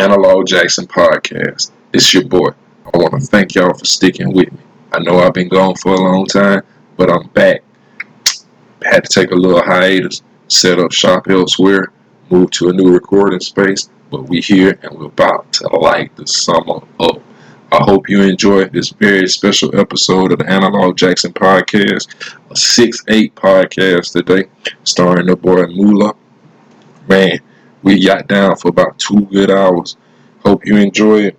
Annalog Jackson podcast. It's your boy. I want to thank y'all for sticking with me. I know I've been gone for a long time, but I'm back. Had to take a little hiatus, set up shop elsewhere, move to a new recording space, but we here and we're about to light the summer up. I hope you enjoy this very special episode of the Annalog Jackson podcast, a 6-8 podcast today, starring the boy Moolah. Man, we got down for about two good hours. Hope you enjoy it.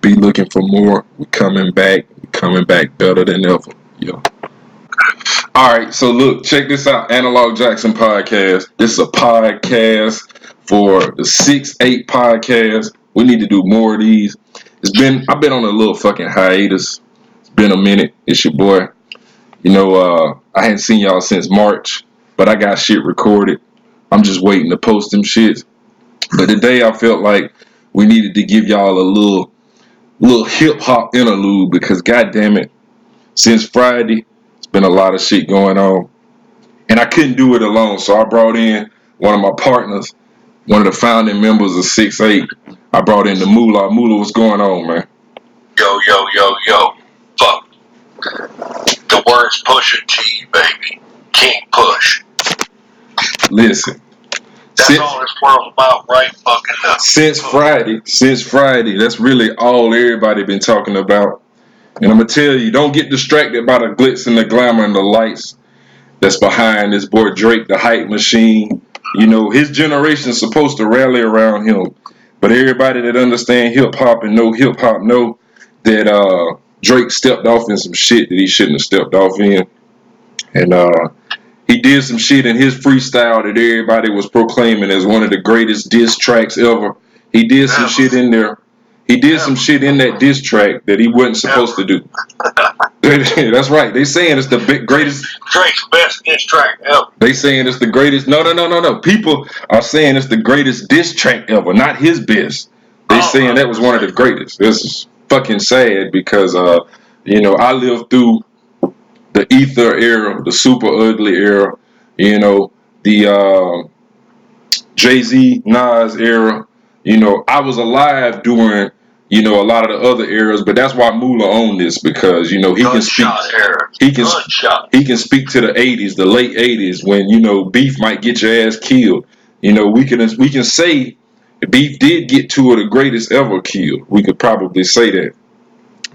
Be looking for more. We're coming back. we coming back better than ever. Yo. Alright, so look, check this out. Annalog Jackson podcast. This is a podcast for the 6-8 podcast. We need to do more of these. It's been I've been on a little fucking hiatus. It's been a minute. It's your boy. You know, uh, I hadn't seen y'all since March, but I got shit recorded. I'm just waiting to post them shits. But today I felt like we needed to give y'all a little little hip hop interlude because goddamn it, since Friday, it's been a lot of shit going on. And I couldn't do it alone, so I brought in one of my partners, one of the founding members of 6-8, I brought in the Moolah. Moolah, what's going on, man? Yo, yo, yo, yo. Fuck. The words Pusha T, baby. King Push. Listen. That's since, all this world's about right fucking now. Since Friday, since Friday, that's really all everybody been talking about. And I'm gonna tell you, don't get distracted by the glitz and the glamour and the lights that's behind this boy Drake, the hype machine. You know, his generation's supposed to rally around him. But everybody that understand hip hop and know hip hop know that uh, Drake stepped off in some shit that he shouldn't have stepped off in, and uh, he did some shit in his freestyle that everybody was proclaiming as one of the greatest diss tracks ever. He did some shit in there he did some shit in that diss track that he wasn't supposed to do. That's right. They saying it's the big, greatest. Drake's best diss track ever. They saying it's the greatest. No, no, no, no, no. People are saying it's the greatest diss track ever, not his best. They oh, saying that was one of the greatest. This is fucking sad because, uh, you know, I lived through the ether era, the super ugly era. You know, the uh, Jay Z Nas era. You know, I was alive during you know, a lot of the other eras, but that's why Mula owned this because you know he can speak. He can he can speak to the '80s, the late '80s, when you know beef might get your ass killed. You know, we can we can say beef did get two of the greatest ever killed. We could probably say that,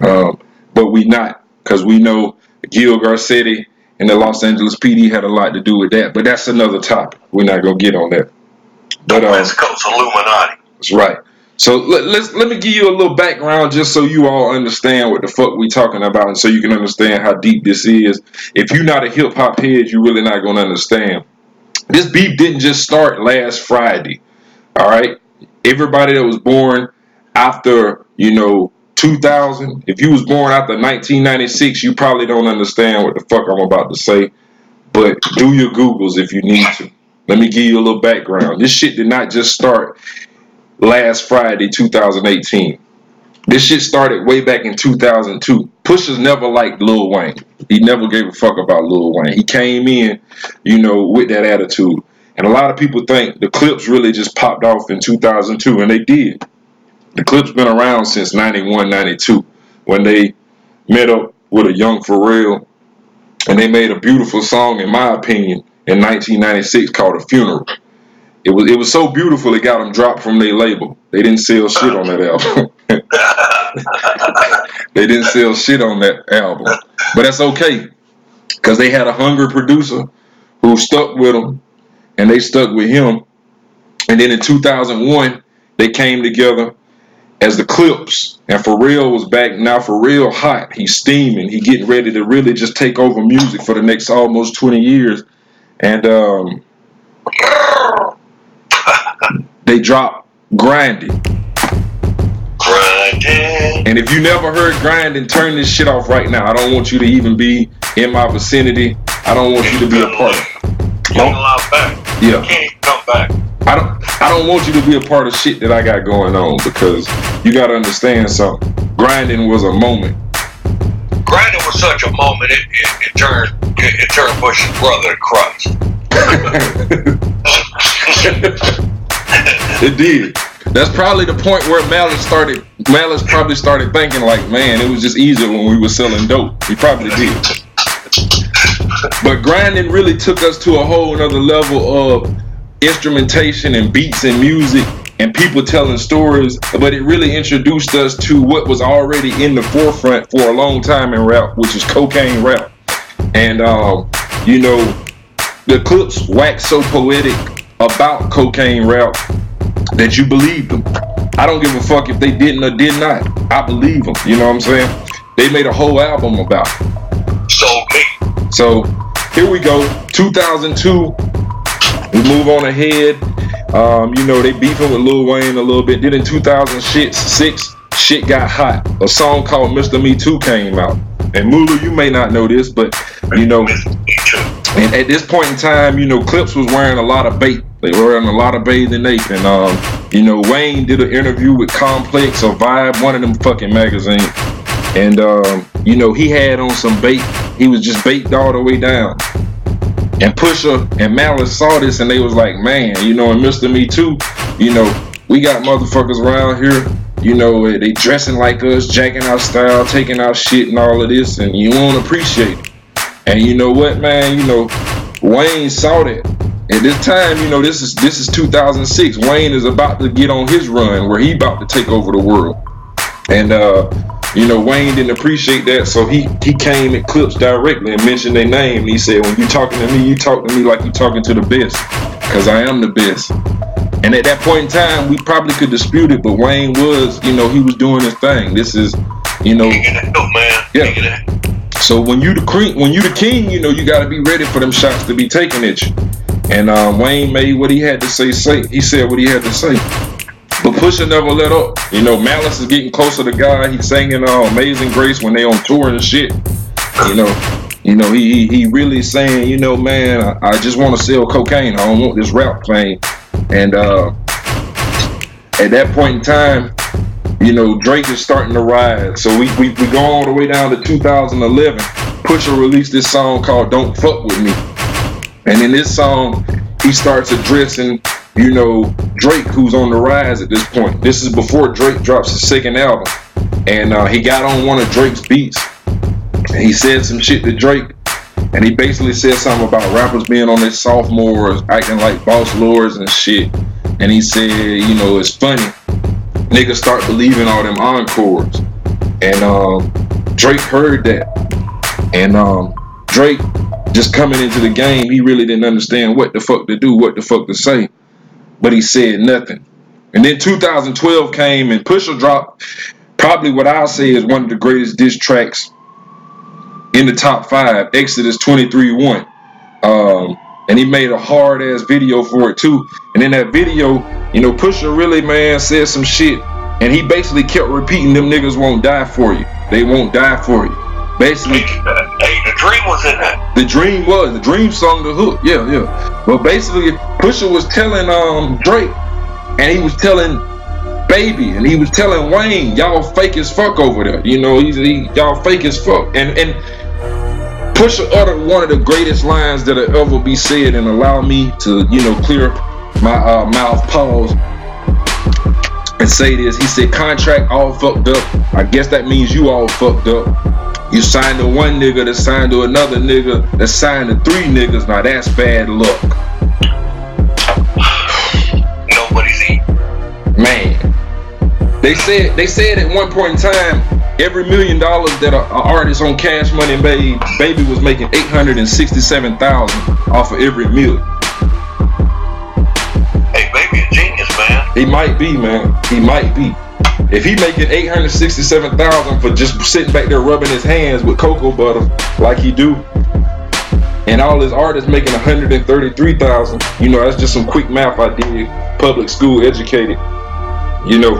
um, but we not because we know Gil Garcetti and the Los Angeles PD had a lot to do with that. But that's another topic. We're not gonna get on that. But the West um, Coast Illuminati. That's right. So let, let's let me give you a little background just so you all understand what the fuck we talking about and so you can understand how deep this is. If you're not a hip hop head, you're really not gonna understand. This beef didn't just start last Friday. All right. Everybody that was born after, you know, 2000, if you was born after 1996, you probably don't understand what the fuck I'm about to say. But do your Googles if you need to. Let me give you a little background. This shit did not just start last Friday, 2018. This shit started way back in 2002. Pusha's never liked Lil Wayne. He never gave a fuck about Lil Wayne. He came in, you know, with that attitude. And a lot of people think the Clipse really just popped off in 2002, and they did. The Clipse been around since 91, 92, when they met up with a young Pharrell, and they made a beautiful song, in my opinion, in 1996 called A Funeral. It was it was so beautiful it got them dropped from their label. They didn't sell shit on that album. they didn't sell shit on that album, but that's okay because they had a hungry producer who stuck with them, and they stuck with him. And then in 2001, they came together as the Clipse. and Pharrell was back now. Pharrell hot, he's steaming, he getting ready to really just take over music for the next almost 20 years, and um, they dropped Grinding. Grinding. And if you never heard Grinding, turn this shit off right now. I don't want you to even be in my vicinity. I don't want you to be a part back. Yeah. You can't come back. I don't I don't want you to be a part of shit that I got going on because you gotta understand something. Grinding was a moment. Grinding was such a moment it, it, it turned it, it turned Push's brother to Christ. it did. that's probably the point where Malice started. Malice probably started thinking like, man, it was just easier when we were selling dope. He probably did. But grinding really took us to a whole nother level of instrumentation and beats and music and people telling stories. But it really introduced us to what was already in the forefront for a long time in rap, which is cocaine rap. And um, you know, the Clipse wax so poetic about cocaine rap that you believe them. I don't give a fuck if they didn't or did not. I believe them. You know what I'm saying? They made a whole album about. It. So. So here we go. 2002. We move on ahead. Um, you know they beefing with Lil Wayne a little bit. Then in 2006, shit got hot. A song called Mr. Me Too came out. And Mulu, you may not know this, but you know, and at this point in time, you know, Clipse was wearing a lot of BAPE. They were wearing a lot of bathing ape, and um, you know, Wayne did an interview with Complex or Vibe, one of them fucking magazines, and um, you know, he had on some BAPE. He was just baked all the way down. And Pusha and Malice saw this, and they was like, man, you know, and Mr. Me Too, you know, we got motherfuckers around here you know, they dressing like us, jacking our style, taking our shit and all of this, and you won't appreciate it. And you know what, man? You know, Wayne saw that. At this time, you know, this is this is 2006. Wayne is about to get on his run where he about to take over the world. And uh, you know, Wayne didn't appreciate that, so he he came at Clipse directly and mentioned their name. And he said, "When you talking to me, you talk to me like you talking to the best, because I am the best." And at that point in time, we probably could dispute it, but Wayne was, you know, he was doing his thing. This is, you know, yeah. So when you the king, when you the king, you know, you got to be ready for them shots to be taken at you. And um, Wayne made what he had to say. Say he said what he had to say. But Pusha never let up. You know, Malice is getting closer to God. He's singing uh, "Amazing Grace" when they on tour and shit. You know, you know, he he really saying, you know, man, I, I just want to sell cocaine. I don't want this rap thing. And uh, at that point in time, you know, Drake is starting to rise. So we, we, we go all the way down to 2011. Pusha released this song called Don't Fuck With Me. And in this song, he starts addressing, you know, Drake, who's on the rise at this point. This is before Drake drops his second album. And uh, he got on one of Drake's beats. And he said some shit to Drake and he basically said something about rappers being on their sophomores, acting like boss lords and shit. And he said, you know, it's funny. Niggas start believing all them encores. And um, Drake heard that. And um, Drake, just coming into the game, he really didn't understand what the fuck to do, what the fuck to say. But he said nothing. And then 2012 came and Pusha dropped probably what I'll say is one of the greatest diss tracks in the top five, Exodus 23 1. Um, and he made a hard ass video for it too. And in that video, you know, Pusha really, man, said some shit. And he basically kept repeating, them niggas won't die for you. They won't die for you. Basically, hey, the dream was in that. The dream was the dream song, the hook, yeah, yeah. But basically, Pusha was telling um Drake, and he was telling Baby, and he was telling Wayne, y'all fake as fuck over there. You know, he's he, y'all fake as fuck. And and Pusha uttered one of the greatest lines that'll ever be said and allow me to, you know, clear my uh, mouth pause and say this. He said, contract all fucked up. I guess that means you all fucked up. You signed to one nigga that signed to another nigga that signed to three niggas. Now that's bad luck. Nobody's eating. Man. They said they said at one point in time every million dollars that an artist on Cash Money made, Baby was making eight hundred and sixty-seven thousand off of every million. Hey, Baby, a genius, man. He might be, man. He might be. If he making eight hundred sixty-seven thousand for just sitting back there rubbing his hands with cocoa butter like he do, and all his artists making one hundred and thirty-three thousand, you know, that's just some quick math I did. Public school educated, you know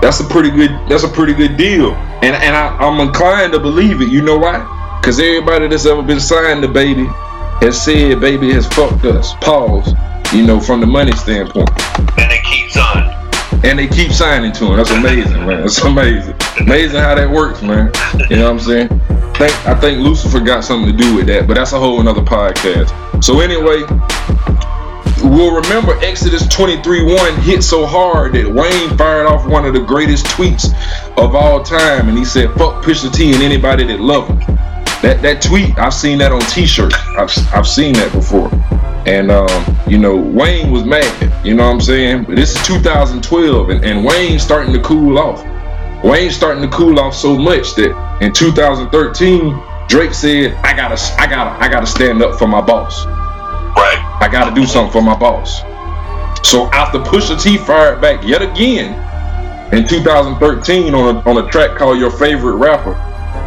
that's a pretty good that's a pretty good deal. And and I, I'm inclined to believe it. You know why? Because everybody that's ever been signed to baby has said baby has fucked us. Pause. You know, from the money standpoint. And they keep signing. And they keep signing to him. That's amazing, man. That's amazing. Amazing how that works, man. You know what I'm saying? Think I think Lucifer got something to do with that, but that's a whole another podcast. So anyway, we'll remember Exodus 23 1 hit so hard that Wayne fired off one of the greatest tweets of all time. And he said, fuck Pusha T and anybody that love him. That that tweet, I've seen that on t-shirts. I've, I've seen that before. And, um, you know, Wayne was mad. You know what I'm saying? But this is 2012 and, and Wayne's starting to cool off. Wayne's starting to cool off so much that in 2013, Drake said, I gotta, I gotta, I gotta stand up for my boss. Right. I gotta do something for my boss. So after Pusha T fired back yet again in 2013 on a, on a track called Your Favorite Rapper,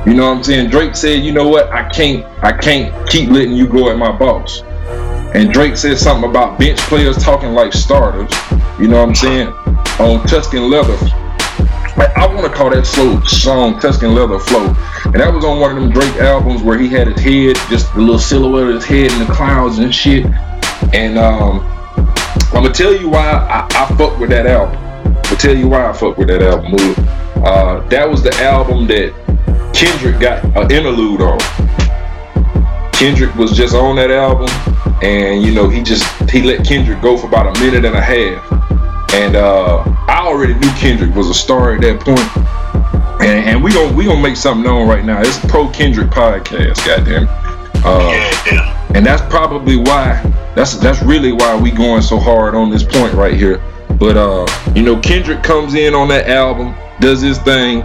you know what I'm saying? Drake said, you know what? I can't I can't keep letting you go at my boss. And Drake said something about bench players talking like starters. You know what I'm saying? On Tuscan Leather. I want to call that slow song Tuscan Leather Flow. And that was on one of them Drake albums where he had his head, just a little silhouette of his head in the clouds and shit. And um, I'm gonna tell you why I, I fuck with that album. I'll tell you why I fuck with that album. Uh, that was the album that Kendrick got an interlude on. Kendrick was just on that album, and you know he just he let Kendrick go for about a minute and a half. And uh, I already knew Kendrick was a star at that point. And, and we gonna we gonna make something known right now. It's pro Kendrick podcast, goddamn. Uh, Yeah, yeah. and that's probably why that's that's really why we going so hard on this point right here. But uh, you know, Kendrick comes in on that album, does his thing.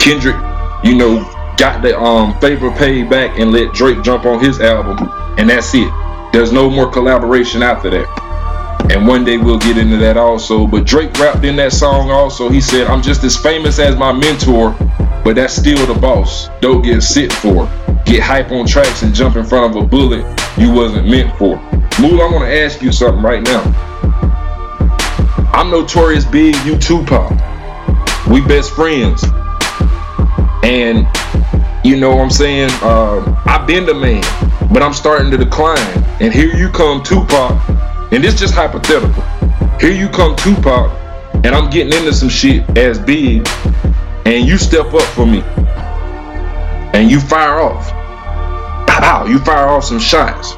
Kendrick, you know, got the um favor paid back and let Drake jump on his album, and that's it. There's no more collaboration after that. And one day we'll get into that also. But Drake rapped in that song also. He said, I'm just as famous as my mentor, but that's still the boss. Don't get sit for. Get hype on tracks and jump in front of a bullet you wasn't meant for. Mool, I want to ask you something right now. I'm notorious big, you Tupac. We best friends. And you know what I'm saying? Um, I've been the man, but I'm starting to decline. And here you come, Tupac. And this just hypothetical. Here you come, Tupac, and I'm getting into some shit as big, and you step up for me, and you fire off. Pow! You fire off some shots.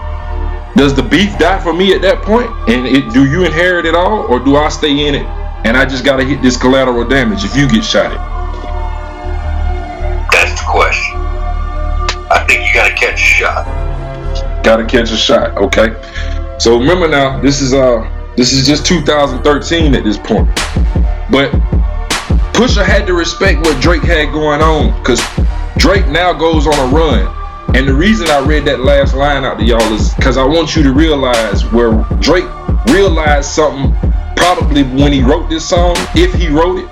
Does the beef die for me at that point? And it, do you inherit it all, or do I stay in it and I just gotta hit this collateral damage if you get shot at? Question. I think you gotta catch a shot. Gotta catch a shot, okay? So remember now, this is uh this is just 2013 at this point. But Pusha had to respect what Drake had going on because Drake now goes on a run. And the reason I read that last line out to y'all is because I want you to realize where Drake realized something probably when he wrote this song, if he wrote it.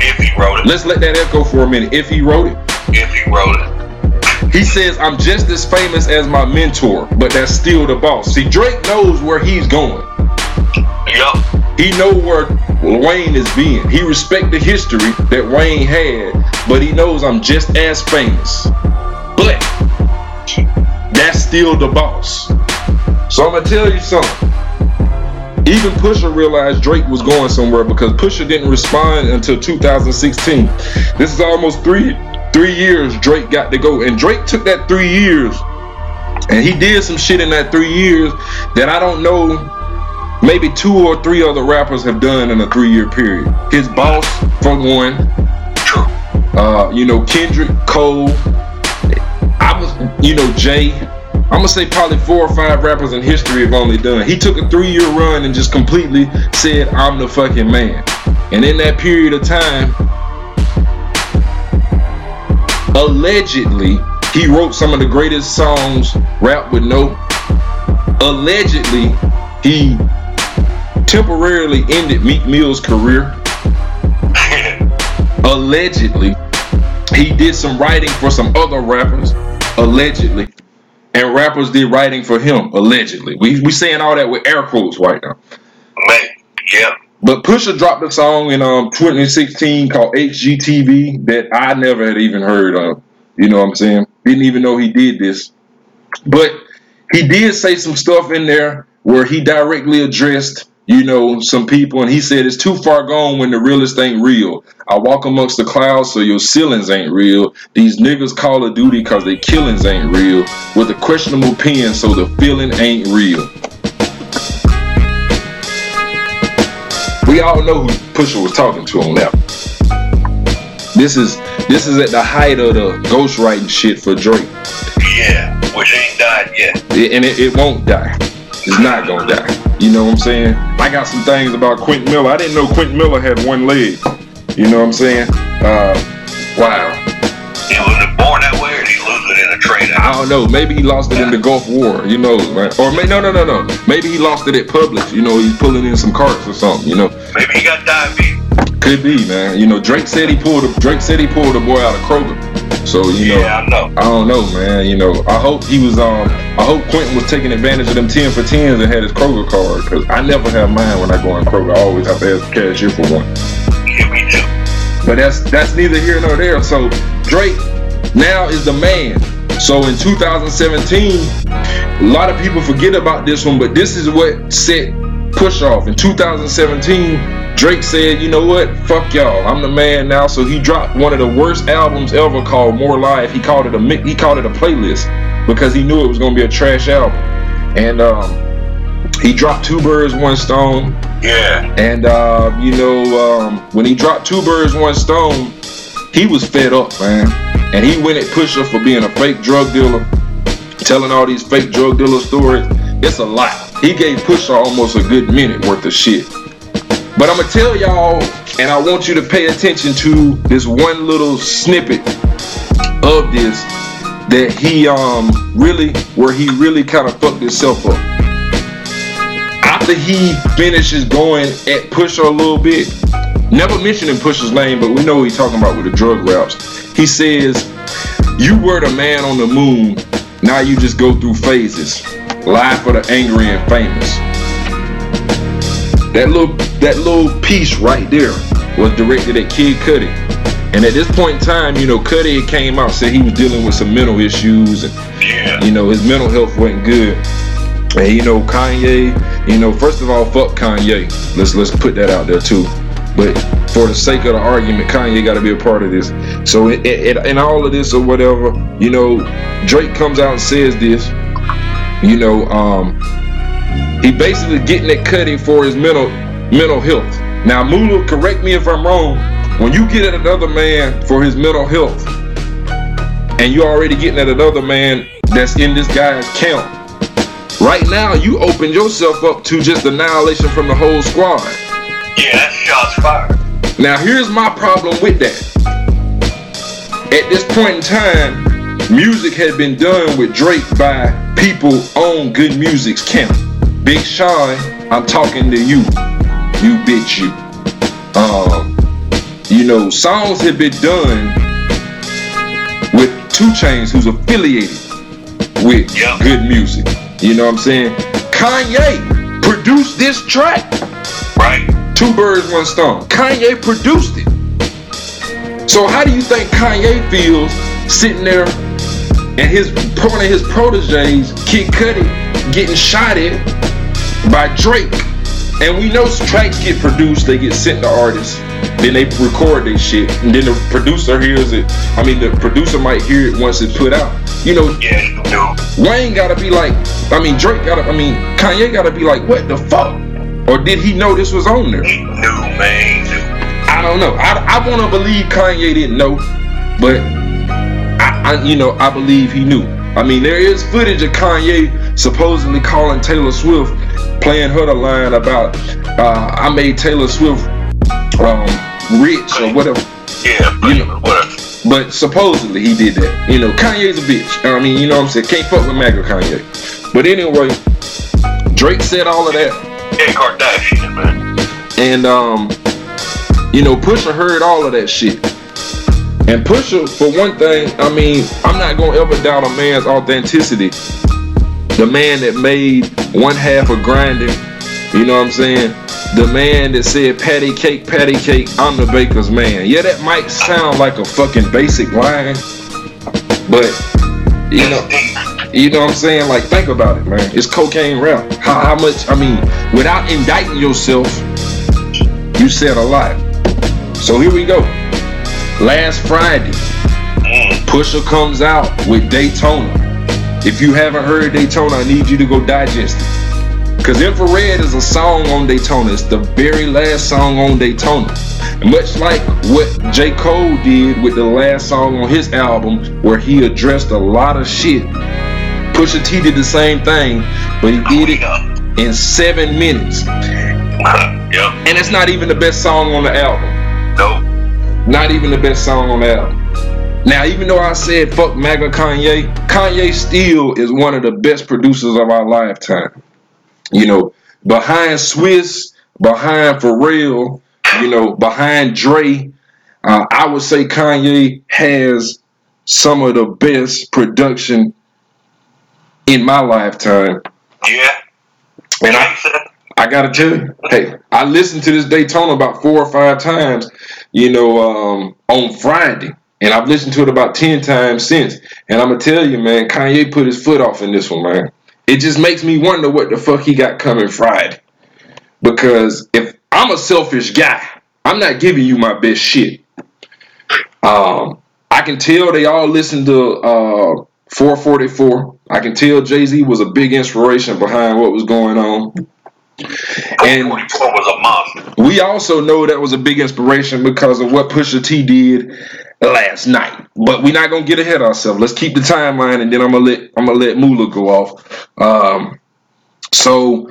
If he wrote it. Let's let that echo for a minute. If he wrote it. If he wrote it. He says, I'm just as famous as my mentor, but that's still the boss. See, Drake knows where he's going. Yup. He know where Wayne is being. He respect the history that Wayne had, but he knows I'm just as famous. But that's still the boss. So I'm gonna tell you something. Even Pusha realized Drake was going somewhere because Pusha didn't respond until 2016. This is almost three three years Drake got to go, and Drake took that three years, and he did some shit in that three years that I don't know maybe two or three other rappers have done in a three year period. His boss, for one, uh, you know, Kendrick, Cole, I was, you know, Jay. I'm gonna say probably four or five rappers in history have only done. He took a three year run and just completely said, I'm the fucking man. And in that period of time, allegedly, he wrote some of the greatest songs, rap with no. Allegedly, he temporarily ended Meek Mill's career. Allegedly, he did some writing for some other rappers. Allegedly, and rappers did writing for him. Allegedly, we we saying all that with air quotes right now. Man. But Pusha dropped a song in um 2016 called HGTV that I never had even heard of. You know what I'm saying? Didn't even know he did this. But he did say some stuff in there where he directly addressed, you know, some people, and he said it's too far gone when the realest ain't real. I walk amongst the clouds, so your ceilings ain't real. These niggas call of duty cause they killings ain't real. With a questionable pen, so the feeling ain't real. We all know who Pusha was talking to on that. This is this is at the height of the ghostwriting shit for Drake. Yeah, which ain't died yet. And it, it won't die. It's not gonna die. You know what I'm saying? I got some things about Quentin Miller. I didn't know Quentin Miller had one leg. You know what I'm saying? Uh, wow. He wasn't born that way, or did he lose it in a trade I don't know. Maybe he lost it in the Gulf War. You know, man. Or may, no, no, no, no. Maybe he lost it at Publix. You know, he's pulling in some carts or something. You know, Maybe he got diabetes. could be, man. You know, Drake said he pulled. A, Drake said he pulled a boy out of Kroger. So you know. Yeah, I know. I don't know, man. You know, I hope he was. Um, I hope Quentin was taking advantage of them ten for tens and had his Kroger card because I never have mine when I go in Kroger. I always have to ask the cashier for one. Yeah, me too. But that's that's neither here nor there. So Drake now is the man. So in 2017, a lot of people forget about this one, but this is what set push off. In 2017, Drake said, "You know what? Fuck y'all. I'm the man now." So he dropped one of the worst albums ever called More Life. He called it a he called it a playlist because he knew it was gonna be a trash album. And um, he dropped two birds, one stone. Yeah, And uh, you know, um, when he dropped two birds, one stone, he was fed up, man. And he went at Pusha for being a fake drug dealer, telling all these fake drug dealer stories. It's a lot. He gave Pusha almost a good minute worth of shit. But I'm gonna tell y'all, and I want you to pay attention to this one little snippet of this that he um really, where he really kind of fucked himself up after he finishes going at Pusha a little bit, never mentioning Pusha's name, but we know what he's talking about with the drug raps. He says, "You were the man on the moon. Now you just go through phases. Live for the angry and famous." That little that little piece right there was directed at Kid Cudi. And at this point in time, you know, Cudi came out said he was dealing with some mental issues and yeah. you know his mental health wasn't good. And you know Kanye, you know first of all fuck Kanye. Let's let's put that out there too. But for the sake of the argument, Kanye got to be a part of this. So in, all of this or whatever, you know Drake comes out and says this. You know, um, he basically getting it cutting for his mental mental health. Now Mula, correct me if I'm wrong. When you get at another man for his mental health, and you already getting at another man that's in this guy's camp. Right now, you open yourself up to just annihilation from the whole squad. Yeah, that's shots fired. Now, here's my problem with that. At this point in time, music had been done with Drake by people on Good Music's camp. Big Sean, I'm talking to you. You bitch, you. Um, you know, songs had been done with 2 Chainz, who's affiliated with Yeah. Good Music. You know what I'm saying? Kanye produced this track. Right? Two birds, one stone. Kanye produced it. So how do you think Kanye feels sitting there and his one of his proteges, Kid Cudi, getting shot at by Drake? And we know tracks get produced, they get sent to artists, then they record their shit, and then the producer hears it. I mean, the producer might hear it once it's put out. You know, Yeah, you do. Wayne gotta be like, I mean, Drake gotta, I mean, Kanye gotta be like, what the fuck? Or did he know this was on there? He knew, man. I don't know. I, I want to believe Kanye didn't know, but I, I, you know, I believe he knew. I mean, there is footage of Kanye supposedly calling Taylor Swift, playing her the line about, uh, I made Taylor Swift um, rich or whatever. Yeah, but You know- whatever. But supposedly he did that. You know, Kanye's a bitch. I mean, you know what I'm saying? Can't fuck with MAGA Kanye. But anyway, Drake said all of that. Yeah, Kardashian, man. And um, you know, Pusha heard all of that shit. And Pusha, for one thing, I mean, I'm not gonna ever doubt a man's authenticity. The man that made one half of grinding, you know what I'm saying? The man that said patty cake, patty cake, I'm the baker's man. Yeah, that might sound like a fucking basic line, but you know. You know what I'm saying? Like, think about it, man. It's cocaine rap. How, how much, I mean, without indicting yourself, you said a lot. So here we go. Last Friday. Pusha comes out with Daytona. If you haven't heard Daytona, I need you to go digest it. Because Infrared is a song on Daytona. It's the very last song on Daytona. Much like what J. Cole did with the last song on his album, where he addressed a lot of shit. Pusha T did the same thing, but he did it in seven minutes. yep. And it's not even the best song on the album. Nope. Not even the best song on the album. Now, even though I said fuck MAGA Kanye, Kanye still is one of the best producers of our lifetime. You know, behind Swizz, behind Pharrell, you know, behind Dre, uh, I would say Kanye has some of the best production in my lifetime. Yeah. And I, I gotta tell you, hey, I listened to this Daytona about four or five times, you know, um, on Friday. And I've listened to it about 10 times since. And I'm gonna tell you, man, Kanye put his foot off in this one, man. It just makes me wonder what the fuck he got coming Friday. Because if I'm a selfish guy, I'm not giving you my best shit. Um, I can tell they all listen to uh 444. I can tell Jay Z was a big inspiration behind what was going on. And was a monster. We also know that was a big inspiration because of what Pusha T did last night. But we're not gonna get ahead of ourselves. Let's keep the timeline, and then I'm gonna let I'm gonna let Moolah go off. Um, so,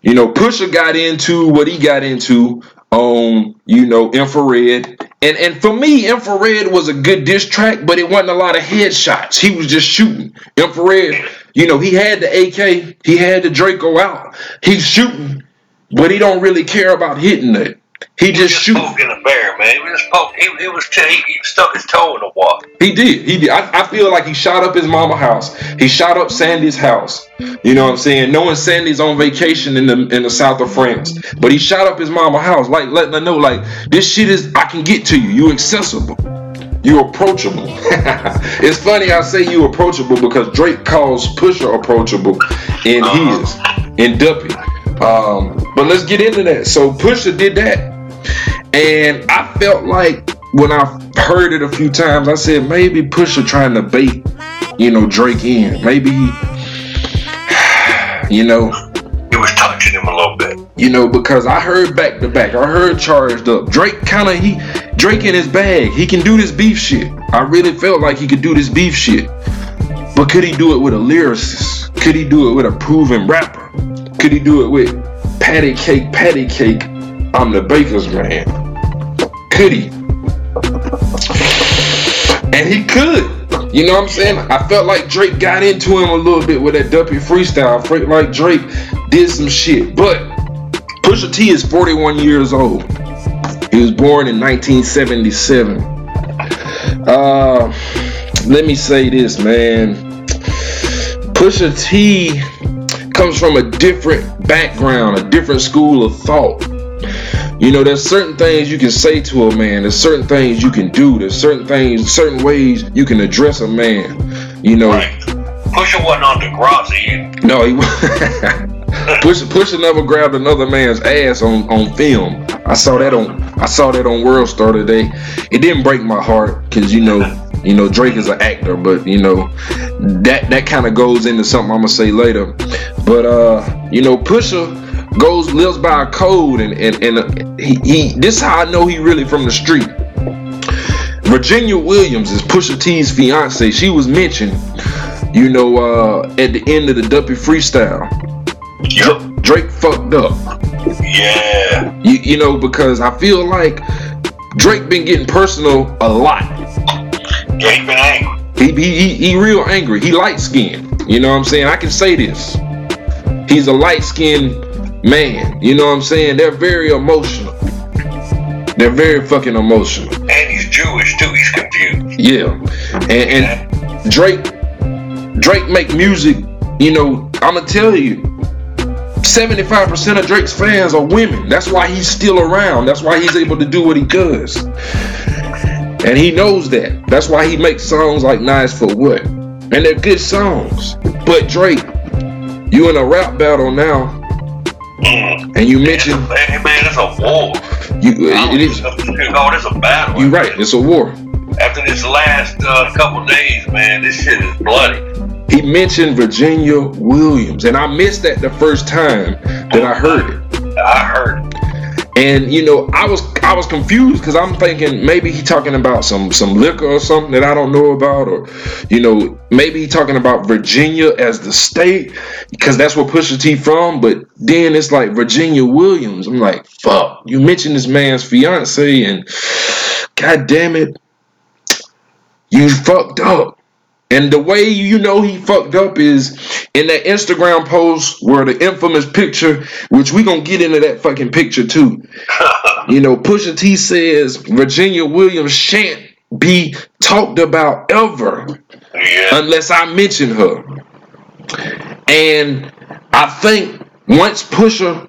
you know, Pusha got into what he got into on you know infrared, and and for me, infrared was a good diss track, but it wasn't a lot of headshots. He was just shooting infrared. You know, he had the AK, he had the Draco out. He's shooting, but he don't really care about hitting it. He, He just was shoots. poking a bear, man. He was just poking. He, he was he, he stuck his toe in the water. He did. He did. I, I feel like he shot up his mama house. He shot up Sandy's house. You know what I'm saying? Knowing Sandy's on vacation in the in the south of France, but he shot up his mama house, like letting her know, like this shit is. I can get to you. You accessible. You approachable. it's funny I say you approachable because Drake calls Pusha approachable in his in Duppy. Um, but let's get into that. So Pusha did that, and I felt like when I heard it a few times, I said maybe Pusha trying to bait, you know, Drake in. Maybe he, you know, He was touching him a little bit. you know, because I heard back to back. I heard charged up. Drake kind of he Drake in his bag. He can do this beef shit. I really felt like he could do this beef shit. But could he do it with a lyricist? Could he do it with a proven rapper? Could he do it with patty cake, patty cake? I'm the baker's man. Could he? And he could. You know what I'm saying? I felt like Drake got into him a little bit with that Duppy freestyle. I felt like Drake did some shit. But Pusha T is 41 years old. He was born in 1977. Uh, let me say this, man. Pusha T comes from a different background, a different school of thought. You know, there's certain things you can say to a man. There's certain things you can do. There's certain things, certain ways you can address a man. You know, Right. Pusha wasn't on Degrassi either. no, he Pusha Pusha never grabbed another man's ass on on film. I saw that on I saw that on World Star today. It didn't break my heart because you know you know Drake is an actor, but you know that that kind of goes into something I'm gonna say later. But uh, you know Pusha goes lives by a code and and and uh, he, he this is how I know he really from the street. Virginia Williams is Pusha T's fiance. She was mentioned, you know, uh, at the end of the Duppy freestyle. Yup. Drake fucked up. Yeah. You, you know, because I feel like Drake been getting personal a lot. Yeah, he been angry. He he, he, he real angry. He light skinned. You know what I'm saying? I can say this. He's a light skinned man. You know what I'm saying? They're very emotional. They're very fucking emotional. And he's Jewish too. He's confused. Yeah. And and Drake Drake make music, you know, I'ma tell you. 75% of Drake's fans are women. That's why he's still around. That's why he's able to do what he does. And he knows that. That's why he makes songs like Nice for What. And they're good songs. But Drake, you in a rap battle now, Mm. and you mentioned Hey man, it's a war. you it is call this a battle. You're right, it's a war. After this last uh, couple days, man, this shit is bloody. he mentioned Virginia Williams, and I missed that the first time that I heard it. I heard. And you know, I was I was confused because I'm thinking maybe he talking about some some liquor or something that I don't know about, or you know, maybe he talking about Virginia as the state because that's where Pusha T from. But then it's like Virginia Williams. I'm like, fuck, you mentioned this man's fiance, and god damn it, you fucked up. And the way you know he fucked up is in that Instagram post where the infamous picture, which we gonna get into that fucking picture too. You know, Pusha T says Virginia Williams shan't be talked about ever Yeah. unless I mention her. And I think once Pusha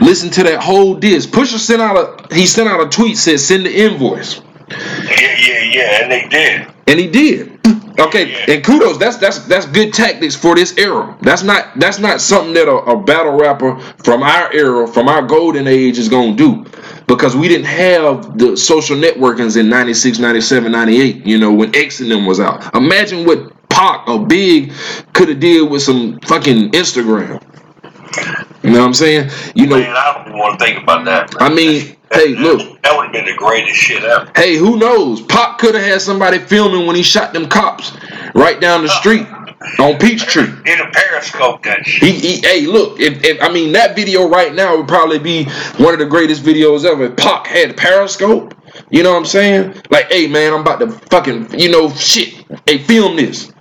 listened to that whole disc, Pusha sent out a he sent out a tweet said send the invoice. Yeah, yeah, yeah, and they did. And he did. Okay, and kudos. That's that's that's good tactics for this era. That's not that's not something that a, a battle rapper from our era, from our golden age, is gonna do, because we didn't have the social networkings in 96, 97, 98. You know when X and them was out. Imagine what Pac or Big could have did with some fucking Instagram. You know what I'm saying? You know, Man, I don't even want to think about that. I mean, hey, look. That would have been the greatest shit ever. Hey, who knows? Pop could have had somebody filming when he shot them cops right down the uh, street on Peachtree. In a periscope that shit. He, he hey, look, if, if I mean that video right now would probably be one of the greatest videos ever. If Pac had Periscope, you know what I'm saying? Like, hey man, I'm about to fucking, you know, shit. Hey, film this.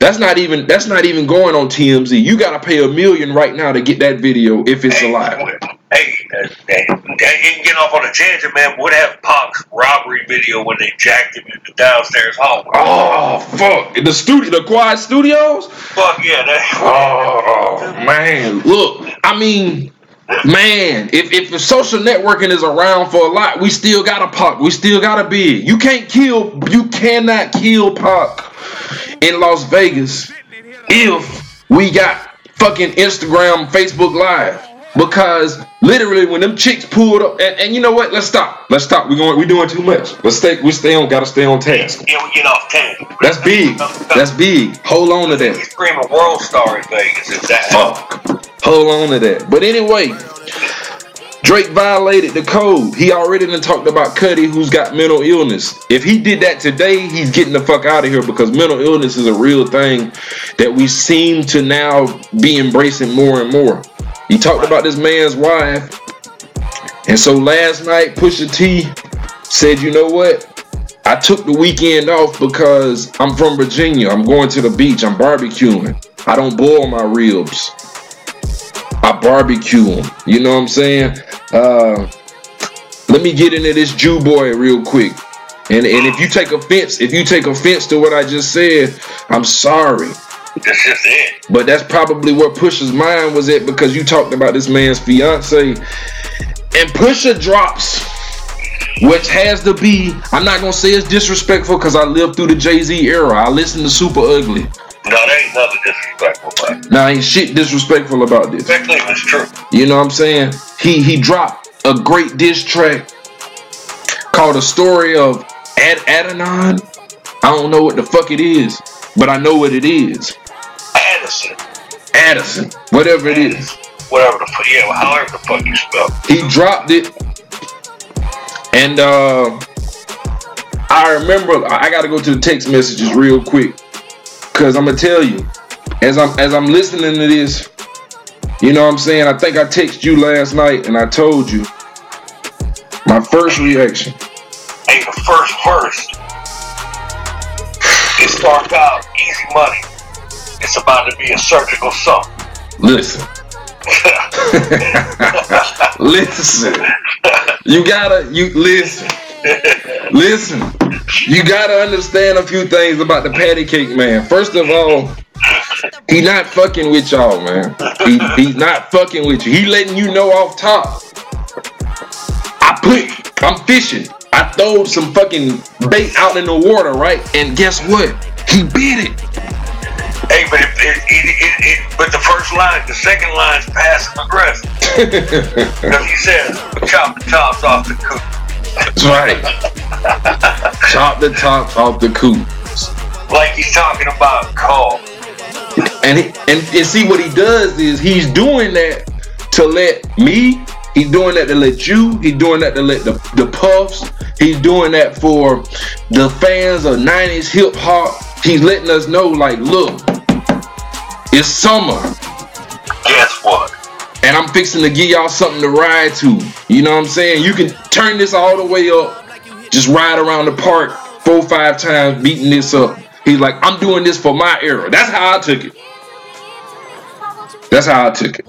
That's not even that's not even going on TMZ. You gotta pay a million right now to get that video if it's Hey, alive. Hey, hey, get off on a tangent, man. What have Pac's robbery video when they jacked him in the downstairs hallway? Oh fuck! The studio, the Quad Studios. Fuck yeah, that. Oh man, look, I mean, man, if if the social networking is around for a lot, we still got a Pac, we still got a big. You can't kill, you cannot kill Pac in Las Vegas if we got fucking Instagram, Facebook Live. Because literally, when them chicks pulled up, and, and you know what? Let's stop. Let's stop. We going. We doing too much. Let's stay. We stay on. Gotta stay on task. Yeah, we get off tangent. That's big. That's big. Hold on to that. He's screaming world star in Vegas. Is that? Fuck. Hold on to that. But anyway, Drake violated the code. He already done talked about Cudi, who's got mental illness. If he did that today, he's getting the fuck out of here because mental illness is a real thing that we seem to now be embracing more and more. He talked about this man's wife. And so last night, Pusha T said, you know what? I took the weekend off because I'm from Virginia. I'm going to the beach. I'm barbecuing. I don't boil my ribs. Barbecue them. You know what I'm saying? Uh, let me get into this Jew boy real quick. And and if you take offense, if you take offense to what I just said, I'm sorry. That's just it. But that's probably where Pusha's mind was at because you talked about this man's fiance. And Pusha drops, which has to be, I'm not gonna say it's disrespectful because I lived through the Jay-Z era. I listened to Super Ugly. No, there ain't nothing disrespectful about it. Now ain't shit disrespectful about this. If it's true. You know what I'm saying? He he dropped a great diss track called "A Story of Ad Adidon." I don't know what the fuck it is, but I know what it is. Addison. Addison, whatever it is. Whatever the fuck. Yeah, however the fuck you spell. He dropped it, and uh, I remember I I gotta go to the text messages real quick, cause I'm gonna tell you, as I'm as I'm listening to this, you know what I'm saying. I think I texted you last night, and I told you my first reaction. Hey, the first verse. It starts out easy money. It's about to be a surgical something. Listen, listen. You gotta you listen. Listen. You gotta understand a few things about the patty cake man. First of all, he not fucking with y'all, man. He, he's not fucking with you. He letting you know off top. I put I'm fishing. I throwed some fucking bait out in the water, right? And guess what? He bit it. Hey, but it, it, it, it, but the first line, the second line line's passive aggressive. Because he says, chop the tops off the coop. That's right. Chop the top off the coop. Like he's talking about Cole. And he, and, and see what he does is he's doing that to let me, he's doing that to let you, he's doing that to let the, the puffs, he's doing that for the fans of 90s hip hop. He's letting us know, like, look, it's summer. Guess what? And I'm fixing to give y'all something to ride to. You know what I'm saying? You can turn this all the way up, just ride around the park four, five times, beating this up. He's like, I'm doing this for my era. That's how I took it. That's how I took it.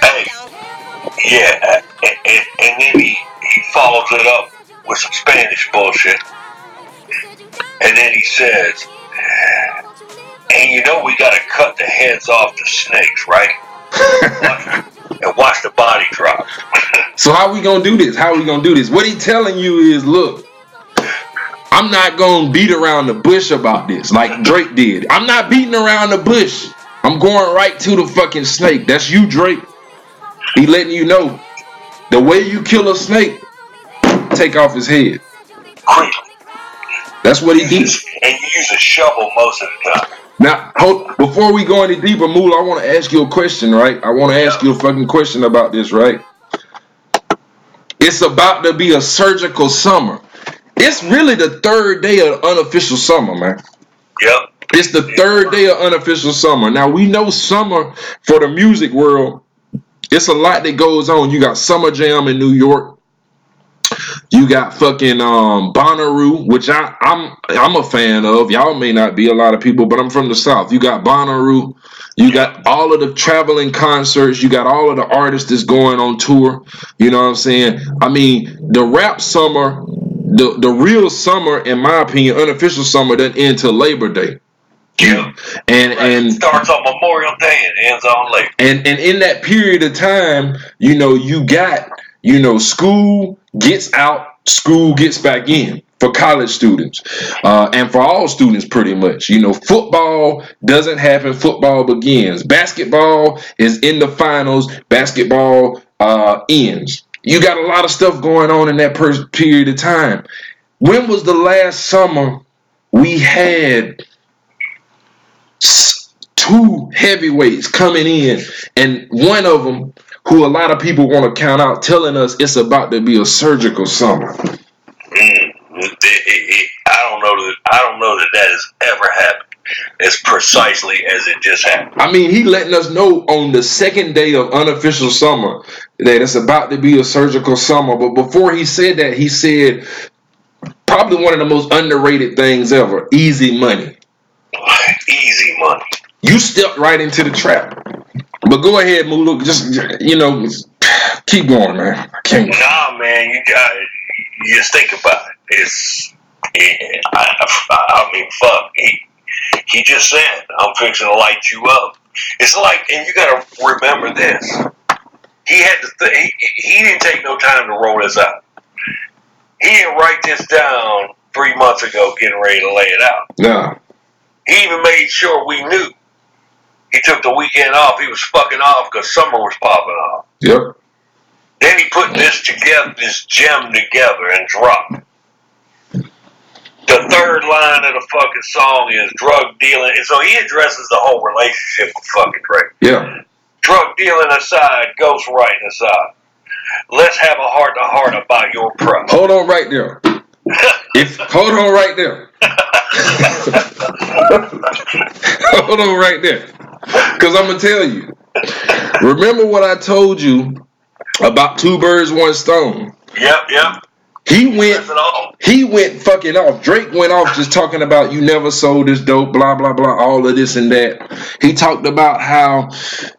Hey, yeah, and, and, and then he, he follows it up with some Spanish bullshit. And then he says, and you know we gotta cut the heads off the snakes, right? and watch the body drop. So how we gonna do this? How we gonna do this? What he telling you is, look, I'm not gonna beat around the bush about this like Drake did. I'm not beating around the bush. I'm going right to the fucking snake. That's you, Drake. He letting you know the way you kill a snake, take off his head. That's what he did. And you use a shovel most of the time. Now, hold, before we go any deeper, Mool, I want to ask you a question, right? I want to ask you a fucking question about this, right? It's about to be a surgical summer. It's really the third day of unofficial summer, man. Yep. It's the third day of unofficial summer. Now we know summer for the music world. It's a lot that goes on. You got Summer Jam in New York. You got fucking um Bonnaroo, which I, I'm I'm a fan of. Y'all may not be a lot of people, but I'm from the South. You got Bonnaroo. You got all of the traveling concerts. You got all of the artists that's going on tour. You know what I'm saying? I mean, the rap summer, the the real summer, in my opinion, unofficial summer, doesn't end till Labor Day. Yeah. And It and starts on Memorial Day and ends on Labor. and and in that period of time, you know, you got, you know, school gets out, school gets back in for college students, uh, and for all students, pretty much. You know, football doesn't happen. Football begins. Basketball is in the finals. Basketball uh, ends. You got a lot of stuff going on in that per- period of time. When was the last summer we had two heavyweights coming in, and one of them, who a lot of people want to count out, telling us it's about to be a surgical summer. Mm. It- it- it- I don't know that I don't know that that has ever happened as precisely as it just happened. I mean, he letting us know on the second day of unofficial summer that it's about to be a surgical summer. But before he said that, he said probably one of the most underrated things ever: easy money. Easy money. You stepped right into the trap. But go ahead, Mulu. Just you know, keep going, man. I can't. Nah, man, you got you just think about it. It's it, I, I, I mean, fuck. He, he just said, "I'm fixing to light you up." It's like, and you got to remember this. He had to. Th- he, he didn't take no time to roll this out. He didn't write this down three months ago, getting ready to lay it out. Nah. He even made sure we knew. He took the weekend off. He was fucking off because summer was popping off. Yep. Then he put this together, this gem together, and dropped. it. The third line of the fucking song is drug dealing, and so he addresses the whole relationship with fucking Drake. Yeah. Drug dealing aside, ghost writing aside, let's have a heart to heart about your problem. Hold on right there. If hold on right there. hold on right there. Cause I'm gonna tell you. Remember what I told you about two birds, one stone. Yep, yep. He went he went fucking off. Drake went off just talking about you never sold this dope, blah blah blah, all of this and that. He talked about how,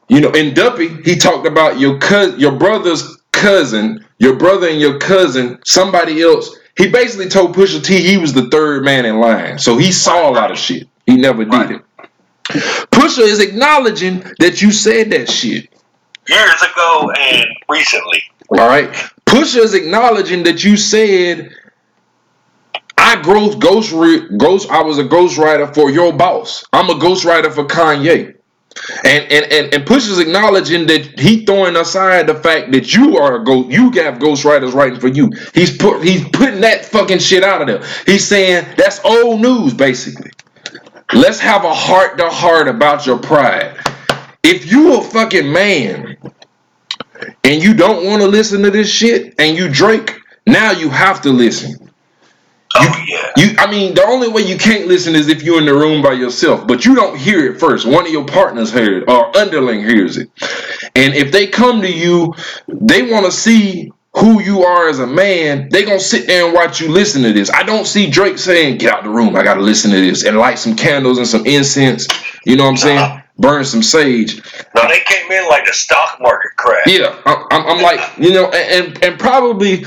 you know, in Duppy, he talked about your cousin, your brother's cousin, your brother and your cousin, somebody else. He basically told Pusha T he was the third man in line. So he saw a lot of shit. He never did it. Pusha is acknowledging that you said that shit. Years ago and recently. All right. Pusha is acknowledging that you said I ghost ghost ghost. I was a ghostwriter for your boss. I'm a ghostwriter for Kanye. And and and and Pusha's acknowledging that he throwing aside the fact that you are a ghost. You have ghostwriters writing for you. He's put he's putting that fucking shit out of there. He's saying that's old news, basically. Let's have a heart to heart about your pride. If you a fucking man and you don't want to listen to this shit and you drink, now you have to listen. Oh yeah. You, I mean, the only way you can't listen is if you're in the room by yourself, but you don't hear it first. One of your partners heard it, or underling hears it. And if they come to you, they want to see who you are as a man. They gonna sit there and watch you listen to this. I don't see Drake saying, "Get out the room, I gotta listen to this," and light some candles and some incense. You know what I'm saying? Uh-huh. Burn some sage. No, they came in like the stock market crash. Yeah, I'm, I'm, like, you know, and, and and probably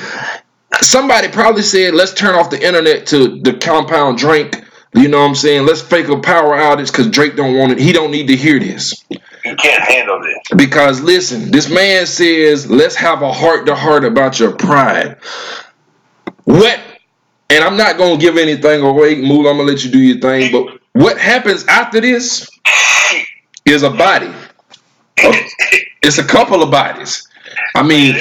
somebody probably said, let's turn off the internet to the compound drink." You know what I'm saying? Let's fake a power outage because Drake don't want it. He don't need to hear this. You can't handle this. Because listen, this man says, let's have a heart to heart about your pride. What? And I'm not gonna give anything away, Mool. I'm gonna let you do your thing. But what happens after this is a body. It's a couple of bodies. I mean,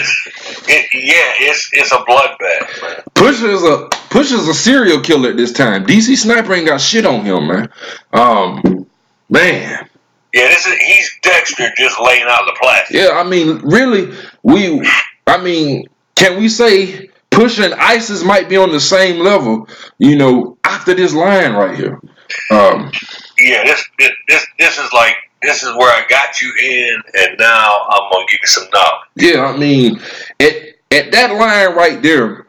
It, yeah, it's it's a bloodbath, man. Pusha's a Pusha's a serial killer at this time. DC Sniper ain't got shit on him, man. Um, man. Yeah, this is he's Dexter just laying out the plastic. Yeah, I mean, really, we. I mean, can we say Pusha and ISIS might be on the same level? You know, after this line right here. Um, Yeah, this this this, this is like this is where I got you in, and now I'm gonna give you some knowledge. yeah, I mean, at at that line right there.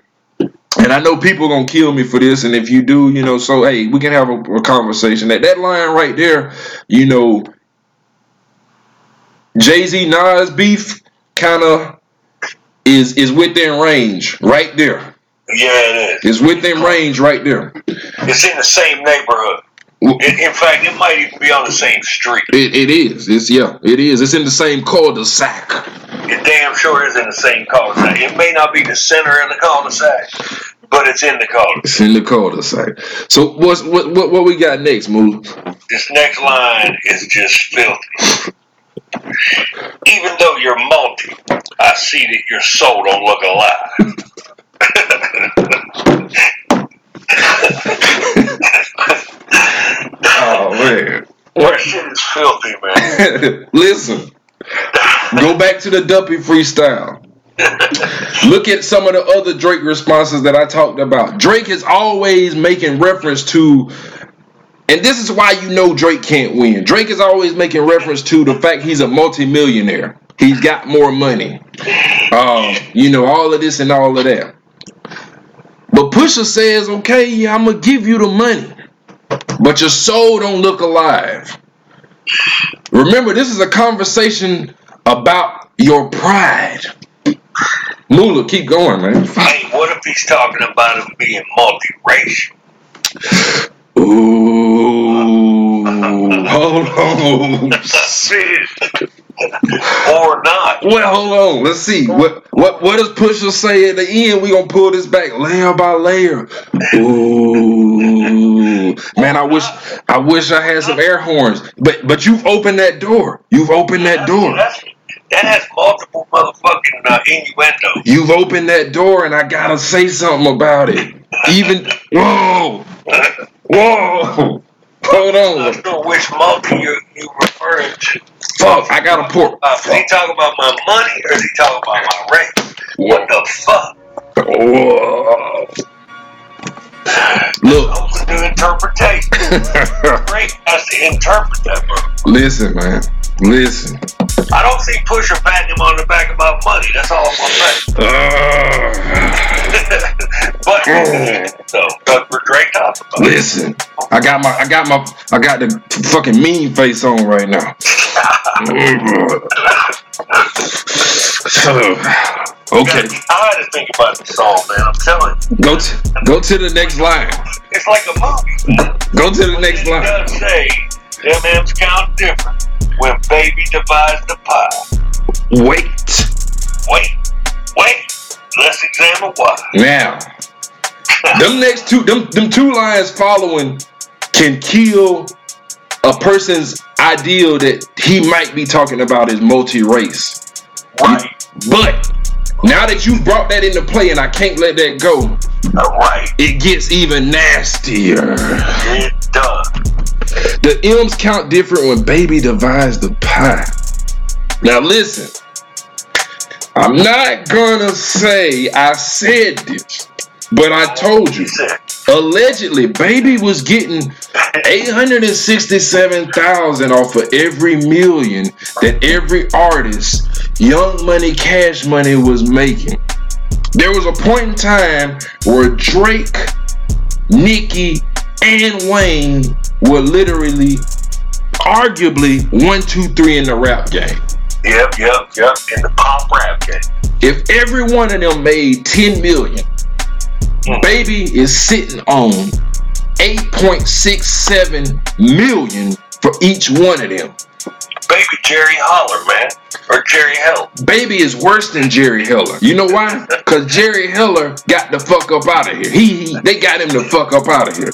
And I know people gonna kill me for this, and if you do, you know, so hey, we can have a, a conversation. At that line right there, you know, Jay Z Nas beef kind of is is within range right there. Yeah, it is. It's within range right there. It's in the same neighborhood. In, in fact, it might even be on the same street. It, it is. It's yeah. It is. It's in the same cul-de-sac. It damn sure is in the same cul-de-sac. It may not be the center of the cul-de-sac, but it's in the cul-de-sac. It's in the cul-de-sac. So what's what what, what we got next, Moo? This next line is just filthy. Even though you're multi, I see that your soul don't look alive. Oh man. That shit is filthy, man. Listen. Go back to the Duppy freestyle. Look at some of the other Drake responses that I talked about. Drake is always making reference to, and this is why you know Drake can't win. Drake is always making reference to the fact he's a multimillionaire. He's got more money. Um, you know, all of this and all of that. But Pusha says, okay, yeah, I'm gonna give you the money. But your soul don't look alive. Remember, this is a conversation about your pride. Mula, keep going, man. hey, what if he's talking about him being multiracial? Ooh, hold on. or not? Well, hold on. Let's see. What what what does Pusha say at the end? We gonna pull this back layer by layer. Ooh, man, I wish I wish I had some air horns. But but you've opened that door. You've opened that door. That has multiple motherfucking uh, innuendo. You've opened that door, and I gotta say something about it. Even whoa, whoa. Hold on. On. not sure which multi you you referring to. Fuck, I got a pour. Uh, is he talking about my money or is he talking about my race? What the fuck? Whoa. Look. Open to interpretation. Great has to interpret that, bro. Listen, man. Listen. I don't see Pusha patting him on the back about money. That's all I'm gonna say. Ugh. but oh. so Doug for Drake talking about. listen. I got my I got my I got the fucking mean face on right now. okay. I had to think about this song, man. I'm telling you, Go to go to the next line. it's like a movie. Go to the next line. say them M's count different when baby divides the pie. Wait. Wait, wait. Let's examine why. Now. Them next two them them two lines following can kill a person's ideal that he might be talking about is multi-race. Right, But now that you brought that into play and I can't let that go, uh, right. it gets even nastier. It does. The M's count different when baby divides the pie. Now listen, I'm not gonna say I said this, but I told you. Allegedly, baby was getting 867,000 off of every million that every artist, Young Money, Cash Money was making. There was a point in time where Drake, Nicki, and Wayne were literally, arguably, one, two, three in the rap game. Yep, yep, yep. In the pop rap game. If every one of them made 10 million, Hmm. Baby is sitting on 8.67 million for each one of them. Baby Jerry Heller, man. Or Jerry Hell. Baby is worse than Jerry Heller. You know why? Cause Jerry Heller got the fuck up out of here. He, he they got him the fuck up out of here.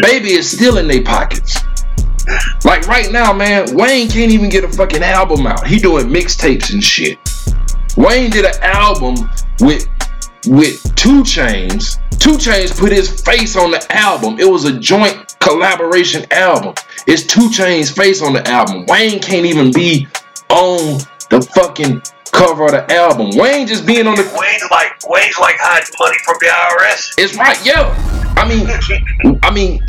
Baby is still in their pockets. Like right now, man, Wayne can't even get a fucking album out. He doing mixtapes and shit. Wayne did an album with with 2 Chainz. 2 Chainz put his face on the album. It was a joint collaboration album. It's 2 Chainz' face on the album. Wayne can't even be on the fucking cover of the album. Wayne just being on the. Wayne's like Wayne's like hiding money from the IRS. It's right, yeah. I mean, I mean,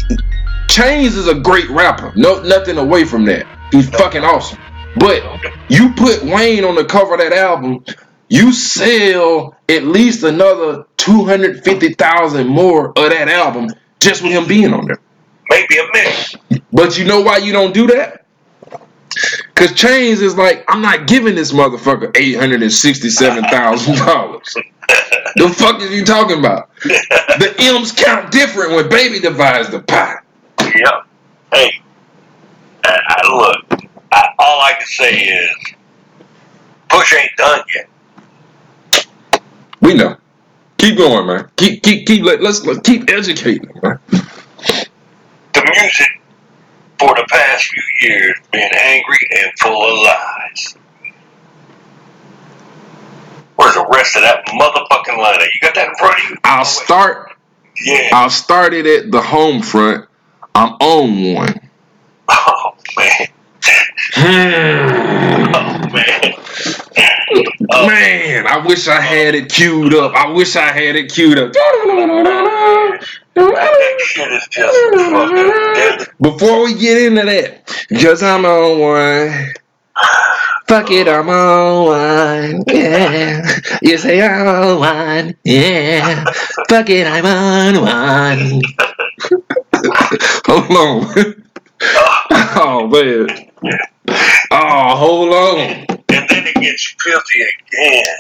Chainz is a great rapper. No, nothing away from that. He's fucking awesome. But you put Wayne on the cover of that album, you sell at least another 250,000 more of that album just with him being on there. Maybe a million. But you know why you don't do that? Because Chainz is like, I'm not giving this motherfucker $867,000. The fuck is you talking about? The M's count different when baby divides the pie. Yep. Hey, I, I look. I, all I can say is, Push ain't done yet. We know. Keep going, man. Keep keep keep let, let's, let's keep educating, man. The music for the past few years been angry and full of lies. Where's the rest of that motherfucking line? You got that in front of you? I'll start Yeah. I'll start it at the home front. I'm on one. Oh man. Oh man. Oh, Man, I wish I oh. had it queued up. I wish I had it queued up. that shit is just fucking dead. Before we get into that, because I'm on one. Fuck it, I'm on one. Yeah. You say I'm on one. Yeah. Fuck it, I'm on one. hold on. oh, man. Oh, hold on. And then it gets filthy again.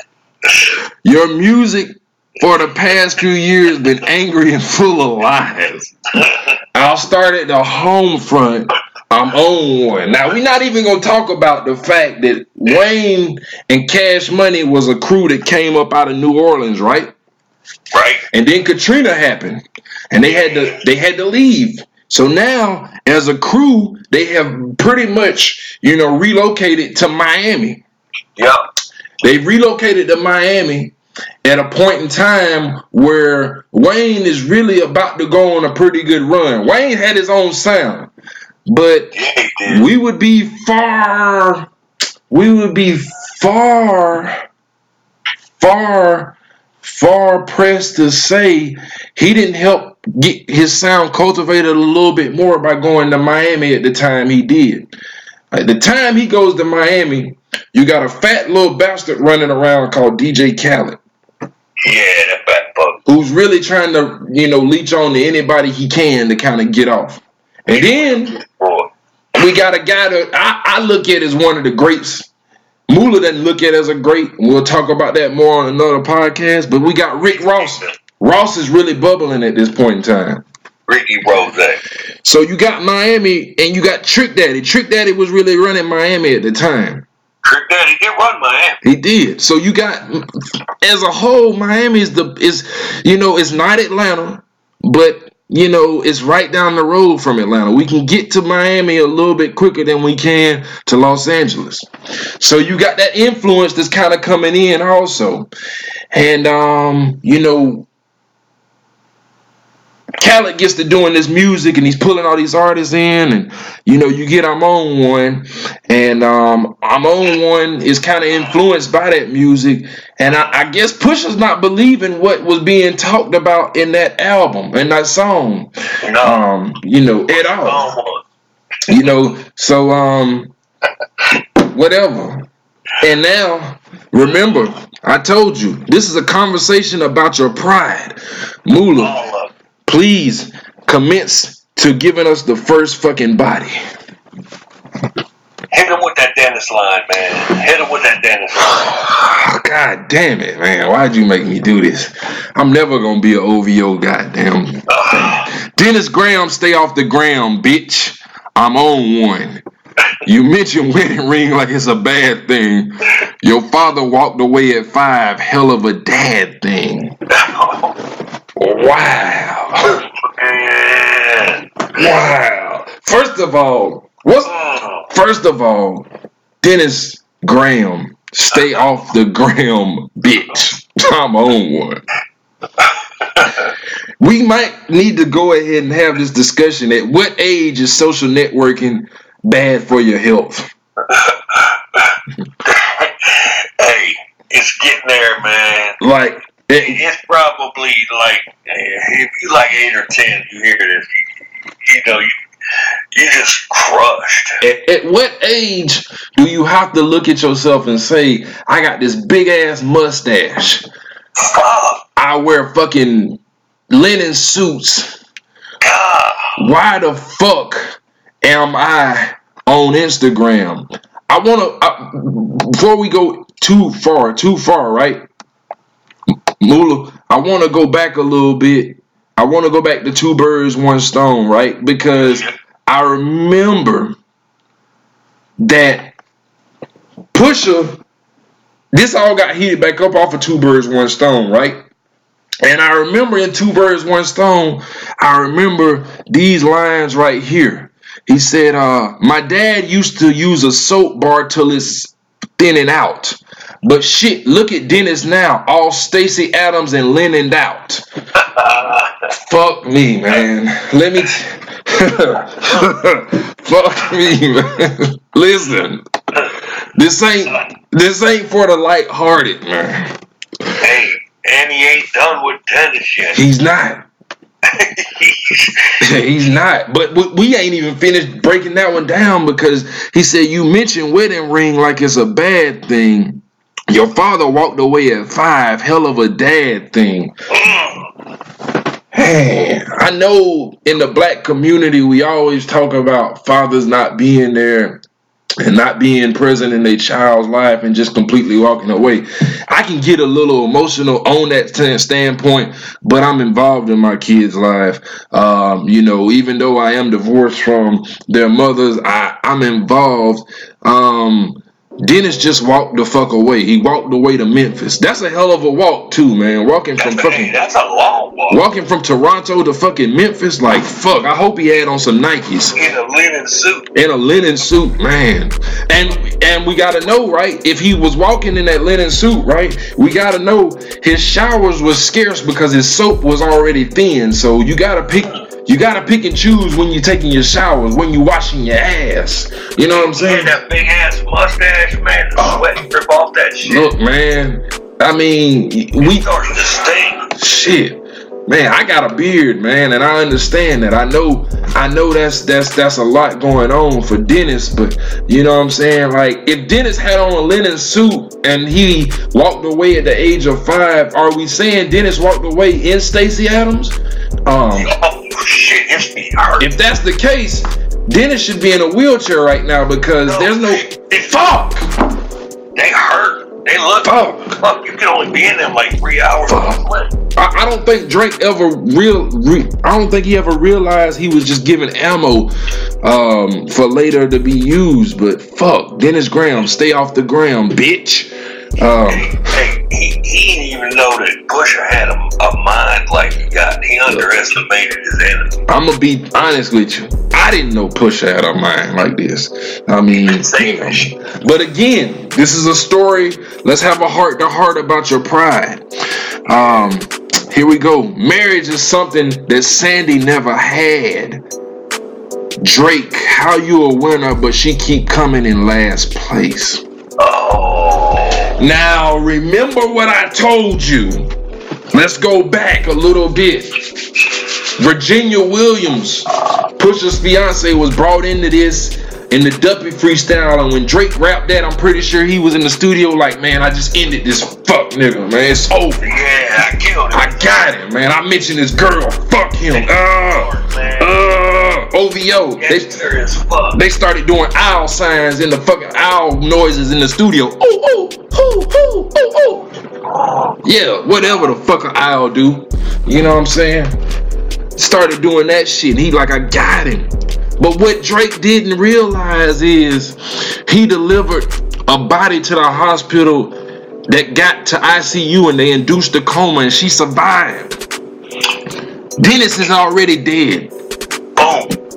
Your music for the past few years been angry and full of lies. I'll start at the home front. I'm on one. Now we're not even gonna talk about the fact that Wayne and Cash Money was a crew that came up out of New Orleans, right? Right? And then Katrina happened, and they had to they had to leave. So now, as a crew, they have pretty much you know relocated to Miami. Yep. They've relocated to Miami at a point in time where Wayne is really about to go on a pretty good run. Wayne had his own sound, but Yeah, we would be far, we would be far, far, far pressed to say he didn't help get his sound cultivated a little bit more by going to Miami at the time he did. At the time he goes to Miami, you got a fat little bastard running around called DJ Khaled, Yeah, that fat fuck. who's really trying to, you know, leech on to anybody he can to kind of get off. And then we got a guy that I, I look at as one of the greats. Mula doesn't look at as a great. We'll talk about that more on another podcast. But we got Rick Ross. Ross is really bubbling at this point in time. Ricky Rose. So you got Miami and you got Trick Daddy. Trick Daddy was really running Miami at the time. Trick Daddy did run Miami. He did. So you got as a whole, Miami is the is you know it's not Atlanta, but you know it's right down the road from Atlanta. We can get to Miami a little bit quicker than we can to Los Angeles. So you got that influence that's kind of coming in also, and um you know. Khaled gets to doing this music and he's pulling all these artists in, and you know, you get I'm on one, and um, I'm on one is kind of influenced by that music, and I, I guess Pusha's not believing what was being talked about in that album and that song, No. um, you know, at all. You know so um whatever. And now remember i told you this is a conversation about your pride. Mula all of it. Please commence to giving us the first fucking body. Hit him with that Dennis line, man. Hit him with that Dennis line. god damn it man. Why'd you make me do this? I'm never gonna be an ovo goddamn dennis graham stay off the ground, bitch. I'm on one. You mentioned wedding ring like it's a bad thing. Your father walked away at five. Hell of a dad thing wow. Wow. First of all what's Mm. first of all dennis graham stay off the gram bitch. I'm on one. We might need to go ahead and have this discussion at what age is social networking bad for your health? Hey, it's getting there, man. like It's probably like eh, if you like eight or ten, you hear this, you, you know, you you just crushed. at, at what age do you have to look at yourself and say i got this big ass mustache i wear fucking linen suits God. why the fuck am I on Instagram? I want to, before we go too far, too far, right? Mula, I want to go back a little bit. I want to go back to two birds, one stone, right? Because I remember that Pusha, this all got heated back up off of two birds, one stone, right? And I remember in Two Birds, One Stone, I remember these lines right here. He said, uh, My dad used to use a soap bar till it's thinning out. But shit, look at Dennis now, all Stacy Adams and linen out. Fuck me, man. Let me. T- Fuck me, man. Listen, this ain't this ain't for the lighthearted, man. hey, and he ain't done with Dennis yet. He's not. He's not. But we- we ain't even finished breaking that one down because he said you mentioned wedding ring like it's a bad thing. Your father walked away at five. Hell of a dad thing. Hey, I know in the black community we always talk about fathers not being there and not being present in their child's life and just completely walking away. I can get a little emotional on that st- standpoint, but I'm involved in my kids' life. Um, you know, even though I am divorced from their mothers, I, I'm involved. Um, Dennis just walked the fuck away. He walked away to Memphis. That's a hell of a walk too, man. Walking from That's, fucking hey, that's a long walk. Walking from Toronto to fucking Memphis, like fuck. I hope he had on some Nikes In a linen suit. and a linen suit, man. And and we gotta know, right? If he was walking in that linen suit, right? We gotta know his showers was scarce because his soap was already thin. So you gotta pick. You gotta pick and choose when you're taking your showers, when you're washing your ass. You know what I'm saying? that big ass mustache, man. The Oh. sweat drip off that shit. Look, man. I mean, we starts to stink. shit man i got a beard man and i understand that i know i know that's that's that's a lot going on for dennis but you know what i'm saying like if dennis had on a linen suit and he walked away at the age of five are we saying dennis walked away in stacy adams um shit, feet hurt. if that's the case dennis should be in a wheelchair right now because No, there's no they- fuck They hurt. They look. fuck Fuck, you can only be in them like three hours. I, I don't think Drake ever real. Re, I don't think he ever realized he was just giving ammo um, for later to be used. But fuck, Dennis Graham, stay off the ground, bitch. Um, Hey, he, he didn't even know that Pusha had a, a mind like he got. He underestimated his enemy. I'm gonna be honest with you. I didn't know Pusha had a mind like this. I mean. But again, this is a story. Let's have a heart to heart about your pride. Um, Here we go. Marriage is something that Sandy never had. Drake, how you a winner, but she keep coming in last place. Oh, Now remember what I told you. Let's go back a little bit. Virginia Williams, Pusha's fiance, was brought into this in the Duppy freestyle, and when Drake rapped that, I'm pretty sure he was in the studio like, man, I just ended this fuck nigga, man. It's over. yeah, I killed him. I got him, man. I mentioned this girl. Fuck him. Uh, man. OVO. They, Gangster as fuck. they started doing owl signs in the fucking owl noises in the studio. Ooh, ooh, ooh, ooh, ooh, ooh. Yeah, whatever the fuck an owl do. You know what I'm saying? Started doing that shit. And he like, I got him. But what Drake didn't realize is he delivered a body to the hospital that got to ICU and they induced a coma and she survived. Dennis is already dead.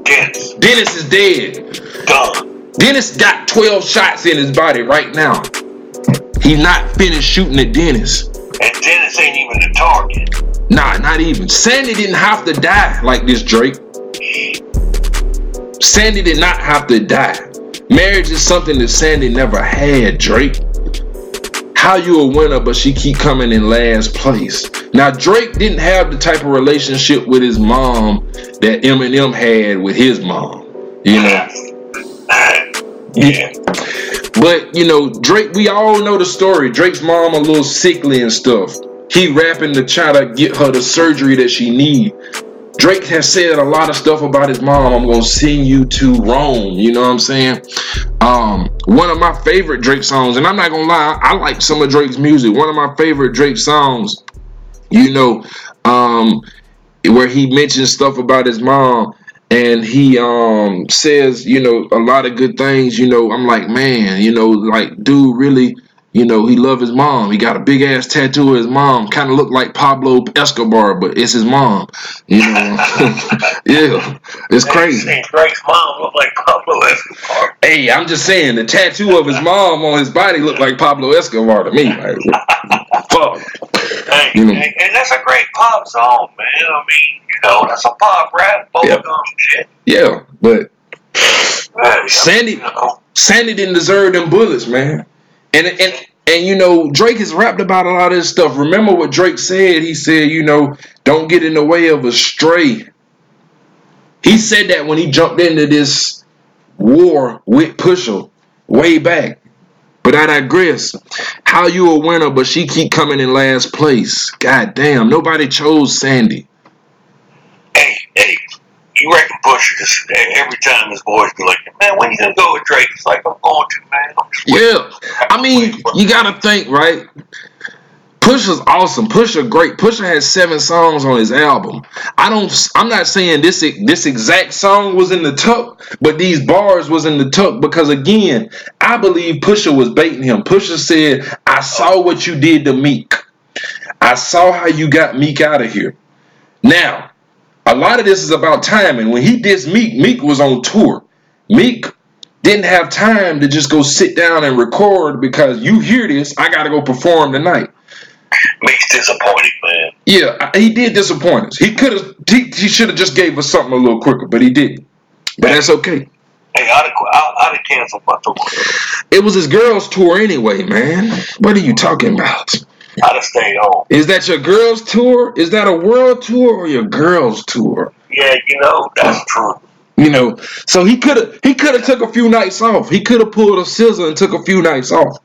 Dennis. Dennis is dead. Done. Dennis got 12 shots in his body right now. He's not finished shooting at Dennis. And Dennis ain't even the target. Nah, not even. Sandy didn't have to die like this, Drake. Sandy did not have to die. Marriage is something that Sandy never had, Drake. How you a winner, but she keep coming in last place. Now Drake didn't have the type of relationship with his mom that Eminem had with his mom. You know. Yeah. But you know, Drake, we all know the story. Drake's mom a little sickly and stuff. He rapping to try to get her the surgery that she need. Drake has said a lot of stuff about his mom. I'm gonna send you to Rome. You know what I'm saying? Um, one of my favorite Drake songs, and I'm not gonna lie, I like some of Drake's music. One of my favorite Drake songs, you know, um, where he mentions stuff about his mom and he um says you know a lot of good things you know i'm like man you know like dude really you know he love his mom he got a big ass tattoo of his mom kind of look like pablo escobar but it's his mom you know yeah it's crazy Hey, Drake's mom looked like Pablo Escobar. hey i'm just saying the tattoo of his mom on his body looked like pablo escobar to me like fuck Hey, You know. and, and that's a great pop song, man. I mean, you know, that's a pop rap, bubblegum Yeah. shit. yeah but Sandy- Sandy didn't deserve them bullets, man. And and and you know, Drake has rapped about a lot of this stuff. Remember what Drake said? He said, you know, don't get in the way of a stray. He said that when he jumped into this war with Pusha way back. But I digress. How you a winner, but she keep coming in last place. God damn, nobody chose Sandy. hey, hey, you reckon Push just every time his boys be like, man, when you gonna go with Drake? It's like I'm going to, man. Yeah. I mean, you gotta think, right? Pusha's awesome. Pusha great. Pusha has seven songs on his album. I don't. I'm not saying this this exact song was in the tuck, but these bars was in the tuck because again, I believe Pusha was baiting him. Pusha said, "I saw what you did to Meek. I saw how you got Meek out of here." Now, a lot of this is about timing. When he did Meek, Meek was on tour. Meek didn't have time to just go sit down and record because you hear this, I gotta go perform tonight. Meek's disappointed, man. Yeah, he did disappoint us. He could have, he, he should have just gave us something a little quicker, but he didn't. But that's okay. Hey, I'd have, I'd I'd have canceled my tour. It was his girls' tour anyway, man. What are you talking about? I'd have stayed home. Is that your girls' tour? Is that a world tour or your girls' tour? Yeah, you know, that's true. You know, so he could have he could have took a few nights off. He could have pulled a scissor and took a few nights off.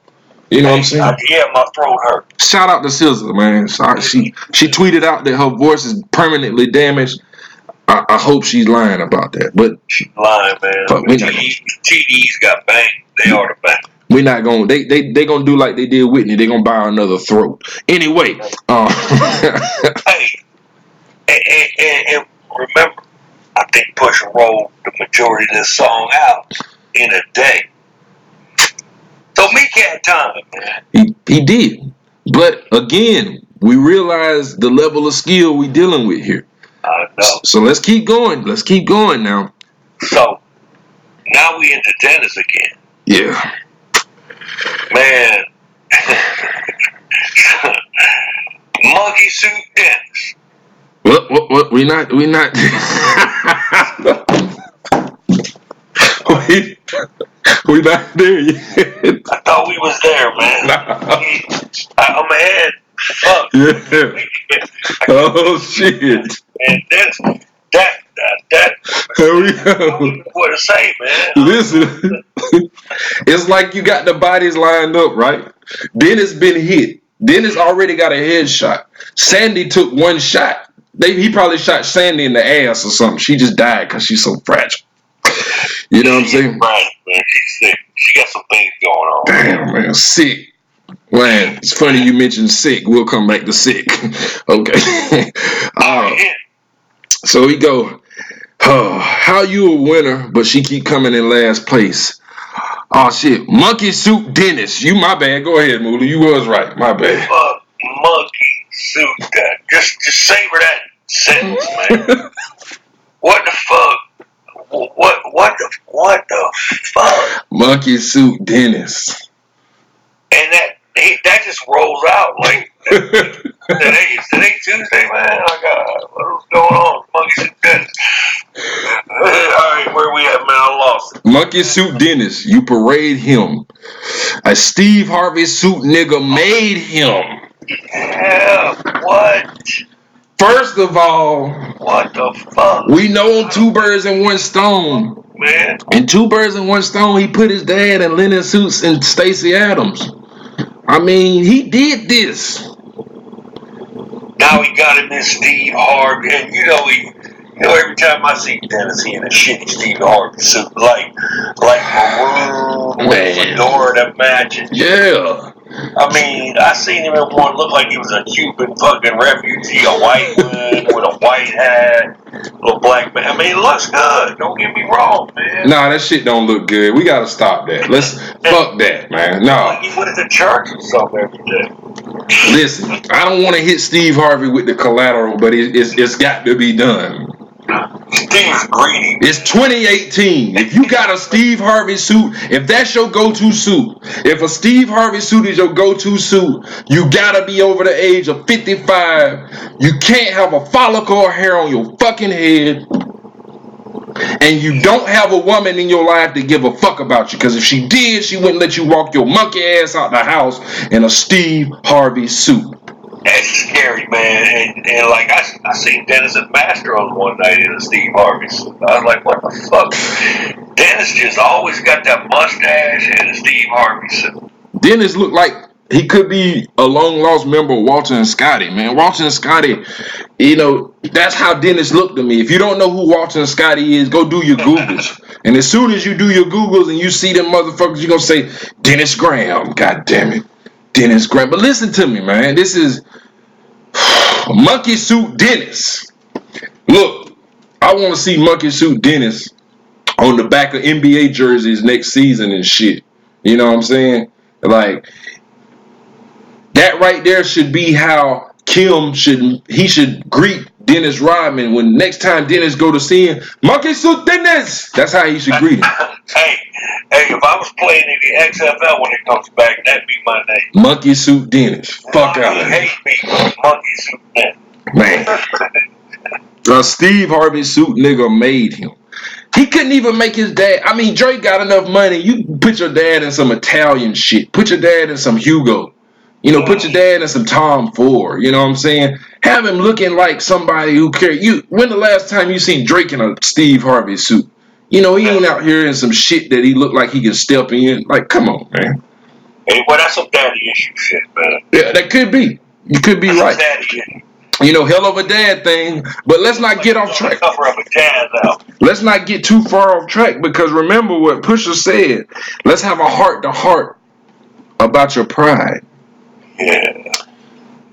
You know what I'm saying? Yeah, my throat hurt. Shout out to SZA, man. Sorry, she she tweeted out that her voice is permanently damaged. I, I hope she's lying about that, but She's lying, man. But we TDs, TDs got banged. They are the bang. We're not gonna. They they they gonna do like they did Whitney. They gonna buy another throat anyway. Uh, Hey, and, and, and, and remember, I think Pusha rolled the majority of this song out in a day. So Meek had time, man. he he did, but again, we realize the level of skill we dealing with here. I know. So let's keep going. Let's keep going now. So now we into Dennis again. Yeah. Man. Monkey suit Dennis. What? What? What? We not. We not. we, we not there yet. I thought we was there, man. I, I'm ahead. Fuck. yeah. Oh shit. And that's that that that. Here we I don't go. what to say, man. Listen, it's like you got the bodies lined up, right? Dennis been hit. Dennis already got a headshot. Sandy took one shot. They, he probably shot Sandy in the ass or something. She just died because she's so fragile. You know what I'm saying? Right, man. She's sick. She got some things going on. Damn, man, sick. Man, it's funny you mentioned sick. We'll come back to sick. okay. uh, so we go. How you a winner, but she keep coming in last place. Oh shit, monkey suit Dennis. You my bad. Go ahead, Moolah. You was right. My bad. Fuck monkey suit that. Just just savor that sentence, man. what the fuck? What what the what the fuck? monkey suit Dennis. And that he, that just rolls out like today. Today Tuesday, man? Oh God, what's going on? Monkey suit Dennis. All right, where we at, man? I lost it. Monkey suit Dennis. You parade him. A Steve Harvey suit nigga made him. Yeah, what? First of all, What the fuck, we know two birds in one stone. man? In two birds in one stone, he put his dad in linen suits and Stacy Adams. I mean, he did this. Now he got him in Steve Harvey, and you know he, you know every time I see Dennis, he in a shitty Steve Harvey suit, like like maroon with fedora matches. Yeah. I mean, I seen him in one look like he was a Cuban fucking refugee, a white man with a white hat, little black man. I mean, it looks good. Don't get me wrong, man. Nah, that shit don't look good. We gotta stop that. Let's fuck that, man. Like No. he went to church or something every day. Listen, I don't want to hit Steve Harvey with the collateral, but it, it's it's got to be done. Steve's greedy. It's 2018. If you got a Steve Harvey suit, if that's your go-to suit, if a Steve Harvey suit is your go-to suit, you gotta be over the age of 55. You can't have a follicle hair on your fucking head. And you don't have a woman in your life to give a fuck about you. Because if she did, she wouldn't let you walk your monkey ass out the house in a Steve Harvey suit. That's scary, man. And, and like I, I seen Dennis and Master on one night in a Steve Harvey suit. I was like, what the fuck? Dennis just always got that mustache and a Steve Harvey suit. Dennis looked like he could be a long lost member of Walter and Scotty, man. Walter and Scotty, you know, that's how Dennis looked to me. If you don't know who Walter and Scotty is, go do your Googles. And as soon as you do your Googles and you see them motherfuckers, you're gonna say, Dennis Graham. God damn it. Dennis Graham. But listen to me, man. This is Monkey Suit Dennis. Look, I want to see Monkey Suit Dennis on the back of NBA jerseys next season and shit. You know what I'm saying? Like that right there should be how Kim should he should greet Dennis Rodman when next time Dennis go to see him. Monkey suit Dennis. That's how he should greet him. hey, hey, if I was playing in the XFL when it comes back, that'd be my name. Monkey suit Dennis. Fuck out of here, hate me, monkey suit man. man. A uh, Steve Harvey suit nigga made him. He couldn't even make his dad. I mean, Drake got enough money. You put your dad in some Italian shit. Put your dad in some Hugo. You know, put your dad in some Tom Ford. You know what I'm saying? Have him looking like somebody who care. You. When the last time you seen Drake in a Steve Harvey suit? You know, he ain't out here in some shit that he look like he can step in. Like, come on, man. Hey, well, that's some daddy issue shit, man. Yeah, that could be. You could be That's right. daddy. You know, hell of a dad thing. But let's not get off track. Cover up a out. let's not get too far off track because remember what Pusha said. Let's have a heart to heart about your pride. Yeah.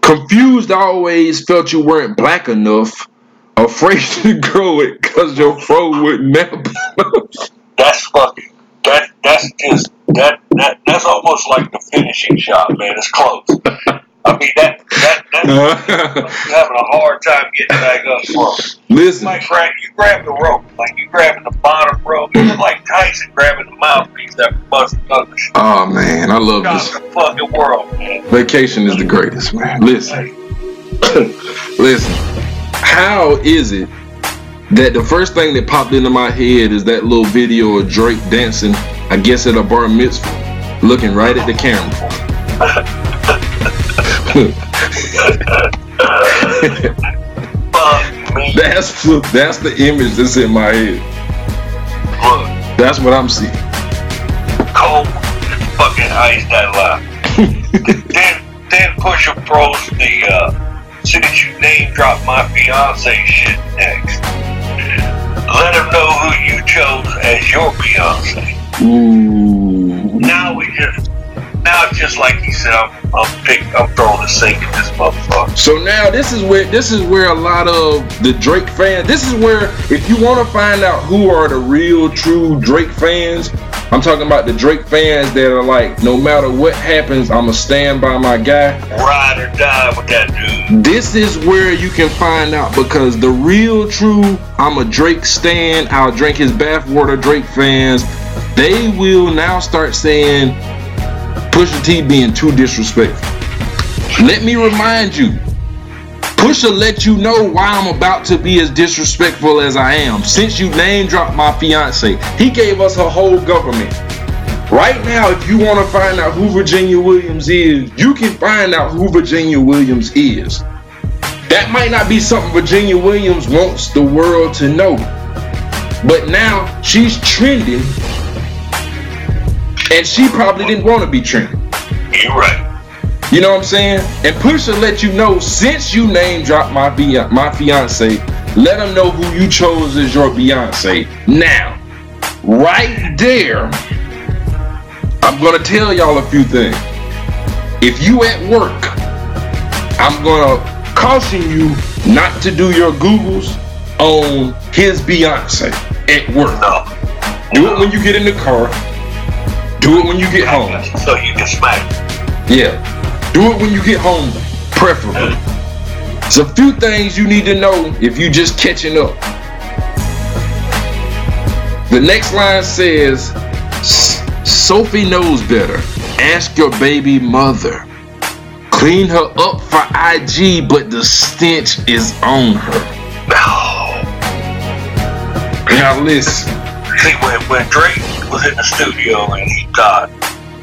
Confused always felt you weren't black enough. Afraid to grow it because your fro would never. That's fucking. That that's just that that that's almost like the finishing shot, man. It's close. I mean that that that you're having a hard time getting back up from. Listen, Like grab you grab the rope, like you grabbing the bottom rope. Look like Tyson grabbing the mouthpiece after busting shit oh man, I love this. the fucking world, man. Vacation is the greatest, man. Listen, Listen, how is it that the first thing that popped into my head is that little video of Drake dancing, I guess at a bar mitzvah, looking right at the camera. That's that's the image that's in my head. Look, That's what I'm seeing. cold fucking ice that lie. then then Pusha Pros the uh soon as you name drop my fiance shit next. Let him know who you chose as your fiance. Ooh. Now we just now it's just like he said, I'm I'm pick I'm throwing a sink at this motherfucker. So now this is where this is where a lot of the Drake fans. This is where if you want to find out who are the real true Drake fans, I'm talking about the Drake fans that are like, no matter what happens, I'ma stand by my guy. Ride or die with that dude. This is where you can find out because the real true I'm a Drake stan, I'll drink his bathwater Drake fans, they will now start saying Pusha T being too disrespectful. Let me remind you, Pusha let you know why I'm about to be as disrespectful as I am. Since you name dropped my fiance, he gave us a whole government. Right now, if you want to find out who Virginia Williams is, you can find out who Virginia Williams is. That might not be something Virginia Williams wants the world to know. But now she's trending. And she probably didn't want to be trending. You're right. You know what I'm saying? And Pusha let you know since you name dropped my Bey- my fiance, let them know who you chose as your Beyonce. Now, right there, I'm gonna tell y'all a few things. If you at work, I'm gonna caution you not to do your Googles on his Beyonce at work. No. Do it when you get in the car. Do it when you get home. So you can smack. Yeah. Do it when you get home, preferably. There's a few things you need to know if you're just catching up. The next line says, Sophie knows better. Ask your baby mother. Clean her up for IG, but the stench is on her. No. Now listen. See, when, when Drake was in the studio and he thought,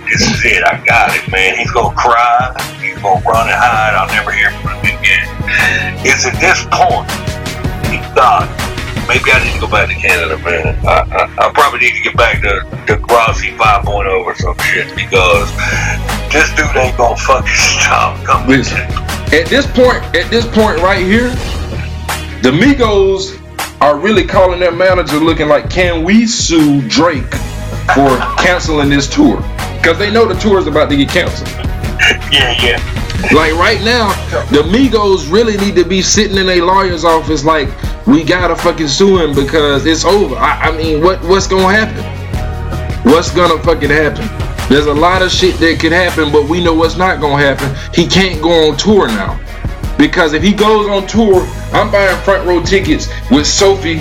this is it, I got it, man. He's gonna cry, he's gonna run and hide, I'll never hear from him again. It's at this point he thought, maybe I need to go back to Canada, man. I, I, I probably need to get back to, to Rossi 5.0 or some shit because this dude ain't gonna fucking stop coming. Listen. At this point, at this point right here, the Migos are really calling their manager looking like, can we sue Drake for canceling this tour? Because they know the tour is about to get canceled. Yeah, yeah. Like right now, the Migos really need to be sitting in a lawyer's office like, we gotta fucking sue him because it's over. I, I mean, what what's gonna happen? What's gonna fucking happen? There's a lot of shit that could happen, but we know what's not gonna happen. He can't go on tour now. Because if he goes on tour, I'm buying front row tickets with Sophie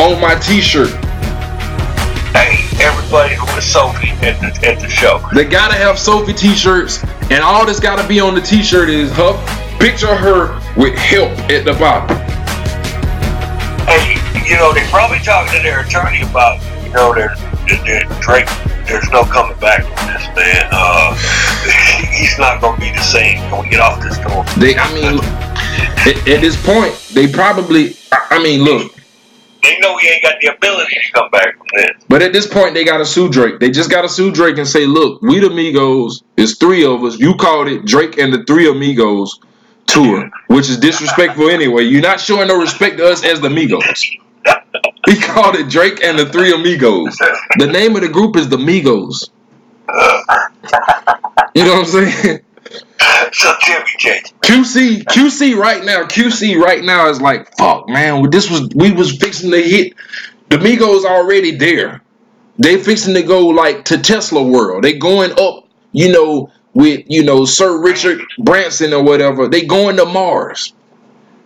on my t-shirt. Everybody who was Sophie at the, at the show. They gotta have Sophie t-shirts, and all that's gotta be on the t-shirt is her picture her with help at the bottom. Hey, you know, they probably talking to their attorney about, you know, their, their, their Drake. There's no coming back from this, man. Uh, he's not gonna be the same. Can we get off this tour? They, I mean, at, at this point, they probably. I mean, look. They know he ain't got the ability to come back from this. But at this point, they got to sue Drake. They just got to sue Drake and say, "Look, we the Migos. It's three of us. You called it Drake and the Three Amigos tour, which is disrespectful anyway. You're not showing no respect to us as the Migos. He called it Drake and the Three Amigos. The name of the group is the Migos. You know what I'm saying? QC QC right now QC right now is like fuck man. This was we was fixing to hit the Migos already there. They fixing to go like to Tesla world. They going up you know with you know Sir Richard Branson or whatever. They going to Mars.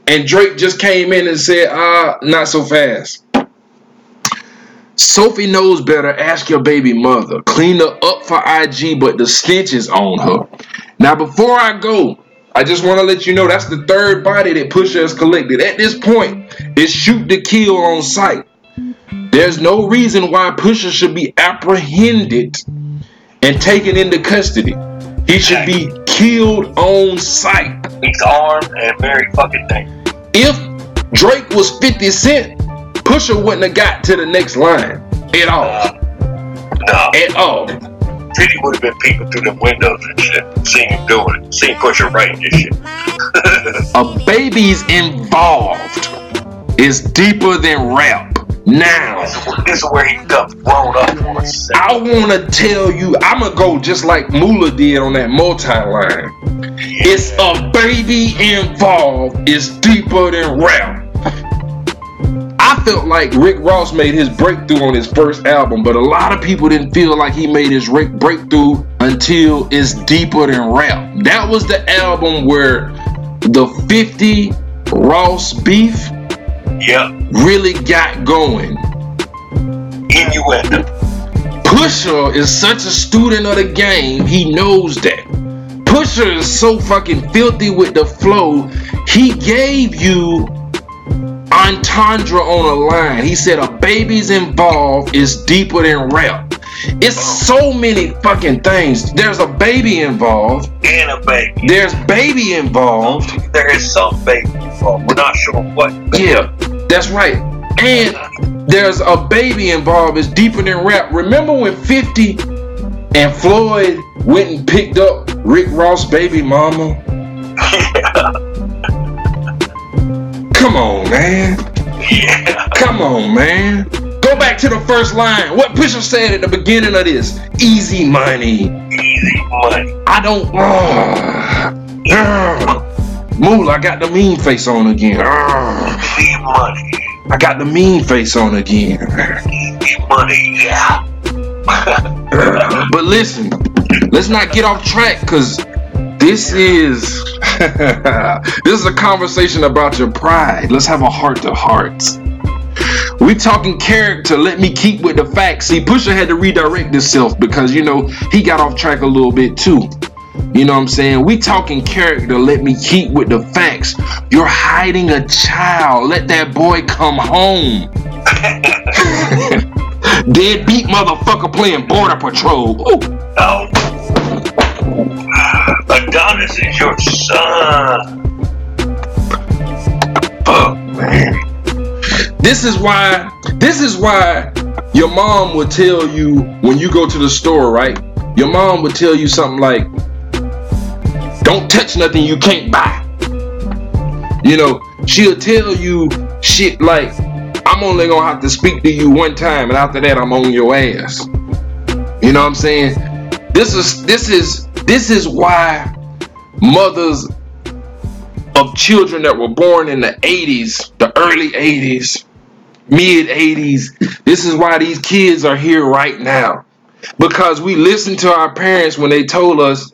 And Drake just came in and said ah not so fast. Sophie knows better. Ask your baby mother. Clean her up for IG but the stench is on her now before I go I just want to let you know that's the third body that Pusha has collected. At this point, it's shoot to kill on sight. There's no reason why Pusha should be apprehended and taken into custody. He should be killed on sight. He's armed and very fucking dangerous. If Drake was 50 Cent, Pusha wouldn't have got to the next line at all. No, At all. 50 would have been peeping through the windows and shit, seeing him doing it, seeing Pusha writing this shit. A baby's involved is deeper than rap. Now, This is where- he becomes grown up for a second. I want to tell you, I'm going to go just like Mula did on that multi line. It's a baby involved is deeper than rap. I felt like Rick Ross made his breakthrough on his first album, but a lot of people didn't feel like he made his Rick breakthrough until it's deeper than rap. That was the album where the 50 Ross beef Yep, really got going. innuendo. Pusha is such a student of the game, he knows that. Pusha is so fucking filthy with the flow, he gave you entendre on a line. He said a baby's involved is deeper than rap. It's so many fucking things. There's a baby involved. And a baby. There's baby involved. There is some baby involved. We're not sure what. Yeah, that's right. And there's a baby involved. It's deeper than rap. Remember when 50 and Floyd went and picked up Rick Ross' baby mama? Come on, man. yeah. Come on, man. Go back to the first line. What Pusha said at the beginning of this. Easy money. Easy money. I don't. Uh, uh, Mool, I got the mean face on again. Uh, Easy money. I got the mean face on again. Easy money. Yeah. But listen, let's not get off track because this is this is a conversation about your pride. Let's have a heart to heart. We talking character. Let me keep with the facts. See, Pusha had to redirect himself because you know he got off track a little bit too. You know what I'm saying? We talking character. Let me keep with the facts. You're hiding a child. Let that boy come home. Deadbeat motherfucker playing border patrol. Ooh. No. Adonis is your son. Fuck, man. This is why. This is why your mom would tell you when you go to the store, right? Your mom would tell you something like, "Don't touch nothing you can't buy." You know, she'll tell you shit like, "I'm only gonna have to speak to you one time, and after that, I'm on your ass." You know what I'm saying? This is this is this is why mothers of children that were born in the 80s, the early 80s, mid 80s. This is why these kids are here right now. Because we listened to our parents when they told us,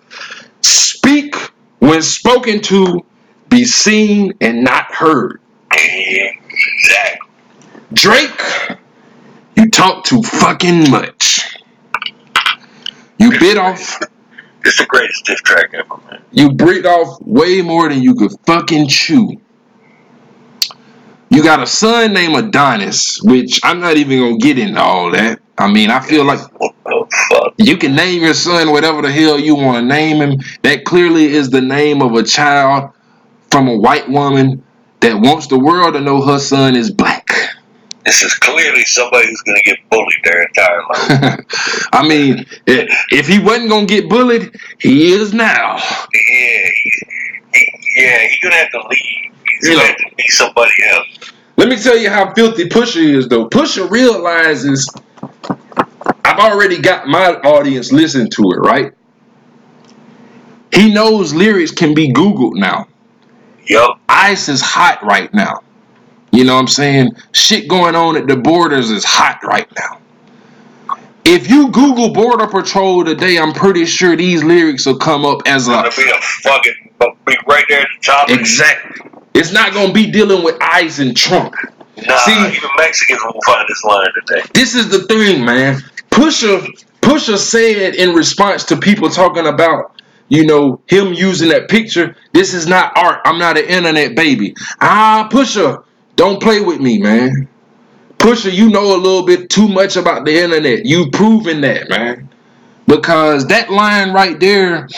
speak when spoken to, be seen and not heard. Drake, you talk too fucking much. You bit off It's the greatest diss track ever, man. You bit off way more than you could fucking chew. You got a son named Adonis, which I'm not even gonna get into all that. I mean, I feel like What the fuck? you can name your son whatever the hell you want to name him. That clearly is the name of a child from a white woman that wants the world to know her son is black. This is clearly somebody who's gonna get bullied their entire life. I mean, if he wasn't gonna get bullied, he is now. yeah, he, he, yeah, he's gonna have to leave. He's gonna have to be somebody else. Let me tell you how filthy Pusha is, though. Pusha realizes I've already got my audience listening to it, right? He knows lyrics can be Googled now. Yup. Ice is hot right now. You know what I'm saying? Shit going on at the borders is hot right now. If you Google Border Patrol today, I'm pretty sure these lyrics will come up as a Gonna be a fucking be right there at the top. exactly. It's not gonna be dealing with ice and Trump. Nah, See- even Mexicans won't find this line today. this is the thing, man. Pusha Pusha said in response to people talking about you know, him using that picture. This is not art. I'm not an internet baby. Ah, Pusha, don't play with me, man. Pusha, you know a little bit too much about the internet. You've proven that, man. Because that line right there,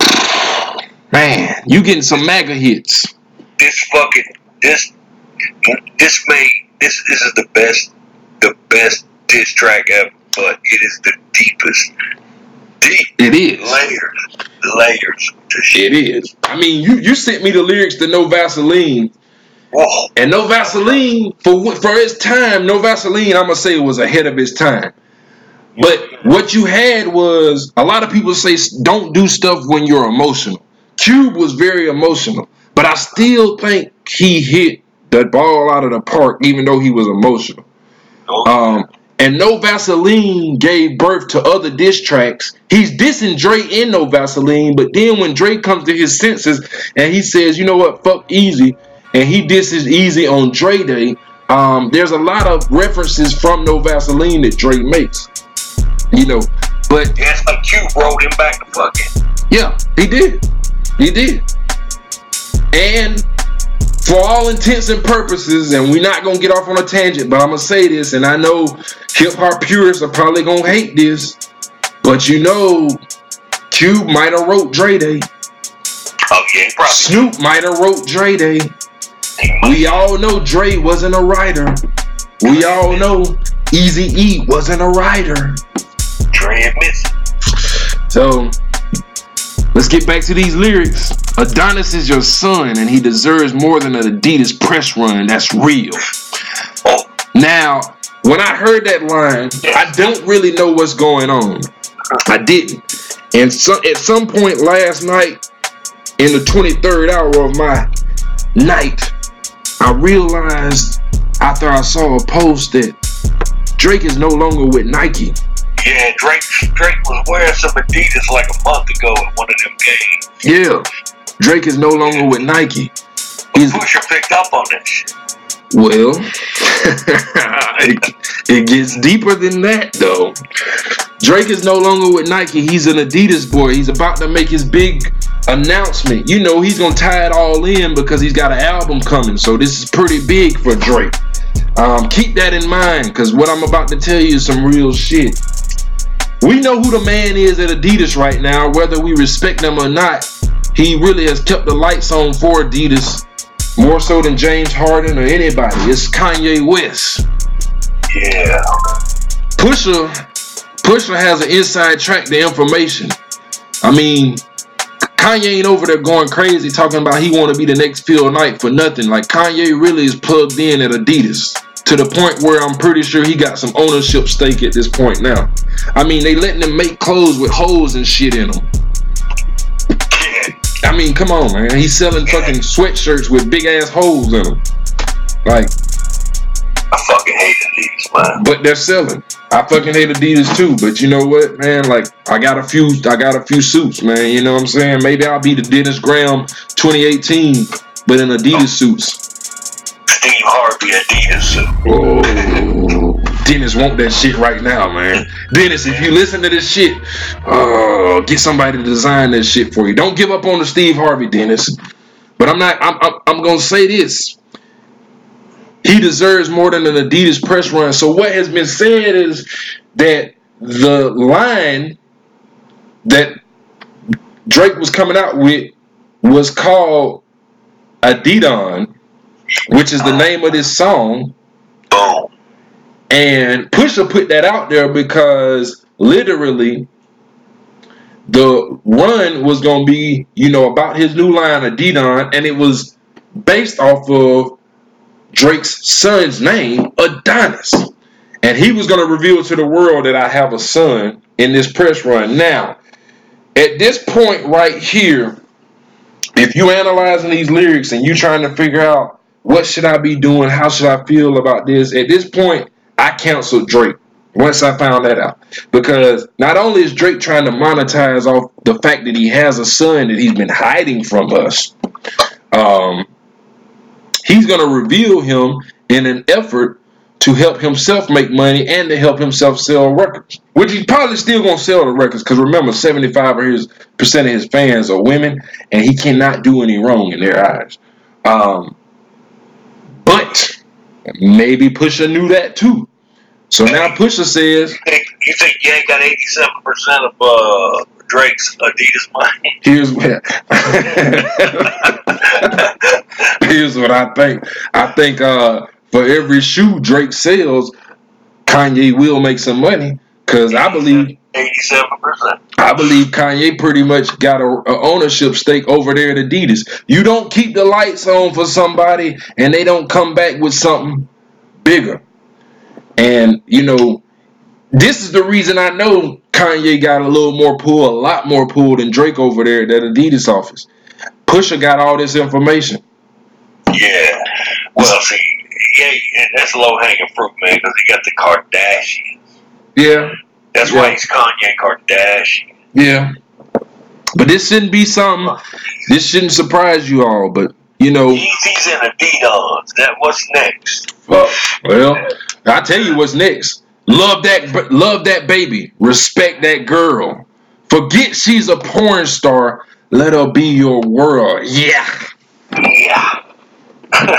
man, you getting some MAGA hits. This fucking this this made this this is the best the best diss track ever, but it is the deepest deep It is. layers layers to shit. It is. I mean, you you sent me the lyrics to No Vaseline, Whoa. and No Vaseline for for its time, No Vaseline, I'm gonna say was ahead of its time. But what you had was a lot of people say don't do stuff when you're emotional. Cube was very emotional, but I still think he hit the ball out of the park, even though he was emotional. Um, and No Vaseline gave birth to other diss tracks. He's dissing Dre in No Vaseline, but then when Dre comes to his senses and he says, you know what, fuck Eazy, and he disses Eazy on Dre Day, um, there's a lot of references from No Vaseline that Dre makes. You know, but Yeah, like Cube rolled him back to fucking. yeah, he did. He did. And for all intents and purposes, and we're not gonna get off on a tangent, but I'm gonna say this, and I know hip hop purists are probably gonna hate this, but you know, Cube might have wrote Dre Day. Oh yeah, probably Snoop might have wrote Dre Day. We all know Dre wasn't a writer. We all know Eazy E wasn't a writer. Dre admits. it. So let's get back to these lyrics. Adonis is your son, and he deserves more than an Adidas press run. That's real. Oh, Now, when I heard that line, I don't really know what's going on. I didn't. And so, at some point last night, in the 23rd hour of my night, I realized after I saw a post that Drake is no longer with Nike. yeah, Drake Drake was wearing some Adidas like a month ago in one of them games. Yeah, Drake is no longer with Nike. He's Pusha picked up on that shit. Well, it, it gets deeper than that though. Drake is no longer with Nike. He's an Adidas boy. He's about to make his big announcement. You know, he's gonna tie it all in because he's got an album coming. So this is pretty big for Drake. Um, keep that in mind because what I'm about to tell you is some real shit. We know who the man is at Adidas right now, whether we respect him or not. He really has kept the lights on for Adidas more so than James Harden or anybody. It's Kanye West. Yeah. Pusha, Pusha has an inside track to information. I mean, Kanye ain't over there going crazy talking about he want to be the next Phil Knight for nothing. Like Kanye really is plugged in at Adidas to the point where I'm pretty sure he got some ownership stake at this point now. I mean, they letting him make clothes with holes and shit in them. I mean, come on, man. He's selling fucking sweatshirts with big ass holes in them. Like, I fucking hate Adidas, man. but they're selling. I fucking hate Adidas too, but you know what, man? Like, I got a few, I got a few suits, man. You know what I'm saying? Maybe I'll be the Dennis Graham 2018, but in Adidas suits. Steve Harvey Adidas suit. Oh, Dennis want that shit right now, man. Dennis, if you listen to this shit, uh, get somebody to design that shit for you. Don't give up on the Steve Harvey, Dennis. But I'm not. I'm. I'm, I'm gonna say this. He deserves more than an Adidas press run. So what has been said is that the line that Drake was coming out with was called Adidon, which is the name of this song. Boom. And Pusha put that out there because literally the run was gonna be, you know, about his new line Adidon, and it was based off of Drake's son's name, Adonis. And he was gonna reveal to the world that I have a son in this press run. Now, at this point right here, if you analyzing these lyrics and you trying to figure out what should I be doing, how should I feel about this, at this point, I canceled Drake once I found that out. Because not only is Drake trying to monetize off the fact that he has a son that he's been hiding from us, um, he's going to reveal him in an effort to help himself make money and to help himself sell records. Which he's probably still gonna sell the records because remember, 75 of his percent of his fans are women, and he cannot do any wrong in their eyes. Um, but maybe Pusha knew that too. So now Pusha says, You think you think Ye got eighty seven percent of uh, Drake's Adidas money? here's what here's what I think. I think uh, for every shoe Drake sells, Kanye will make some money. Cause I believe eighty seven percent. I believe Kanye pretty much got a, a ownership stake over there at Adidas. You don't keep the lights on for somebody and they don't come back with something bigger. And you know, this is the reason I know Kanye got a little more pull, a lot more pull than Drake over there at that Adidas office. Pusha got all this information. Yeah. Well, see, yeah, that's low hanging fruit, man, because he got the Kardashians. Yeah, That's Yeah. why he's Kanye Kardashian. yeah. But this shouldn't be something. This shouldn't surprise you all. But you know, He's, in Adidas. That what's next? Well, well, I tell you what's next. Love that, love that baby. Respect that girl. Forget she's a porn star. Let her be your world. Yeah. Yeah.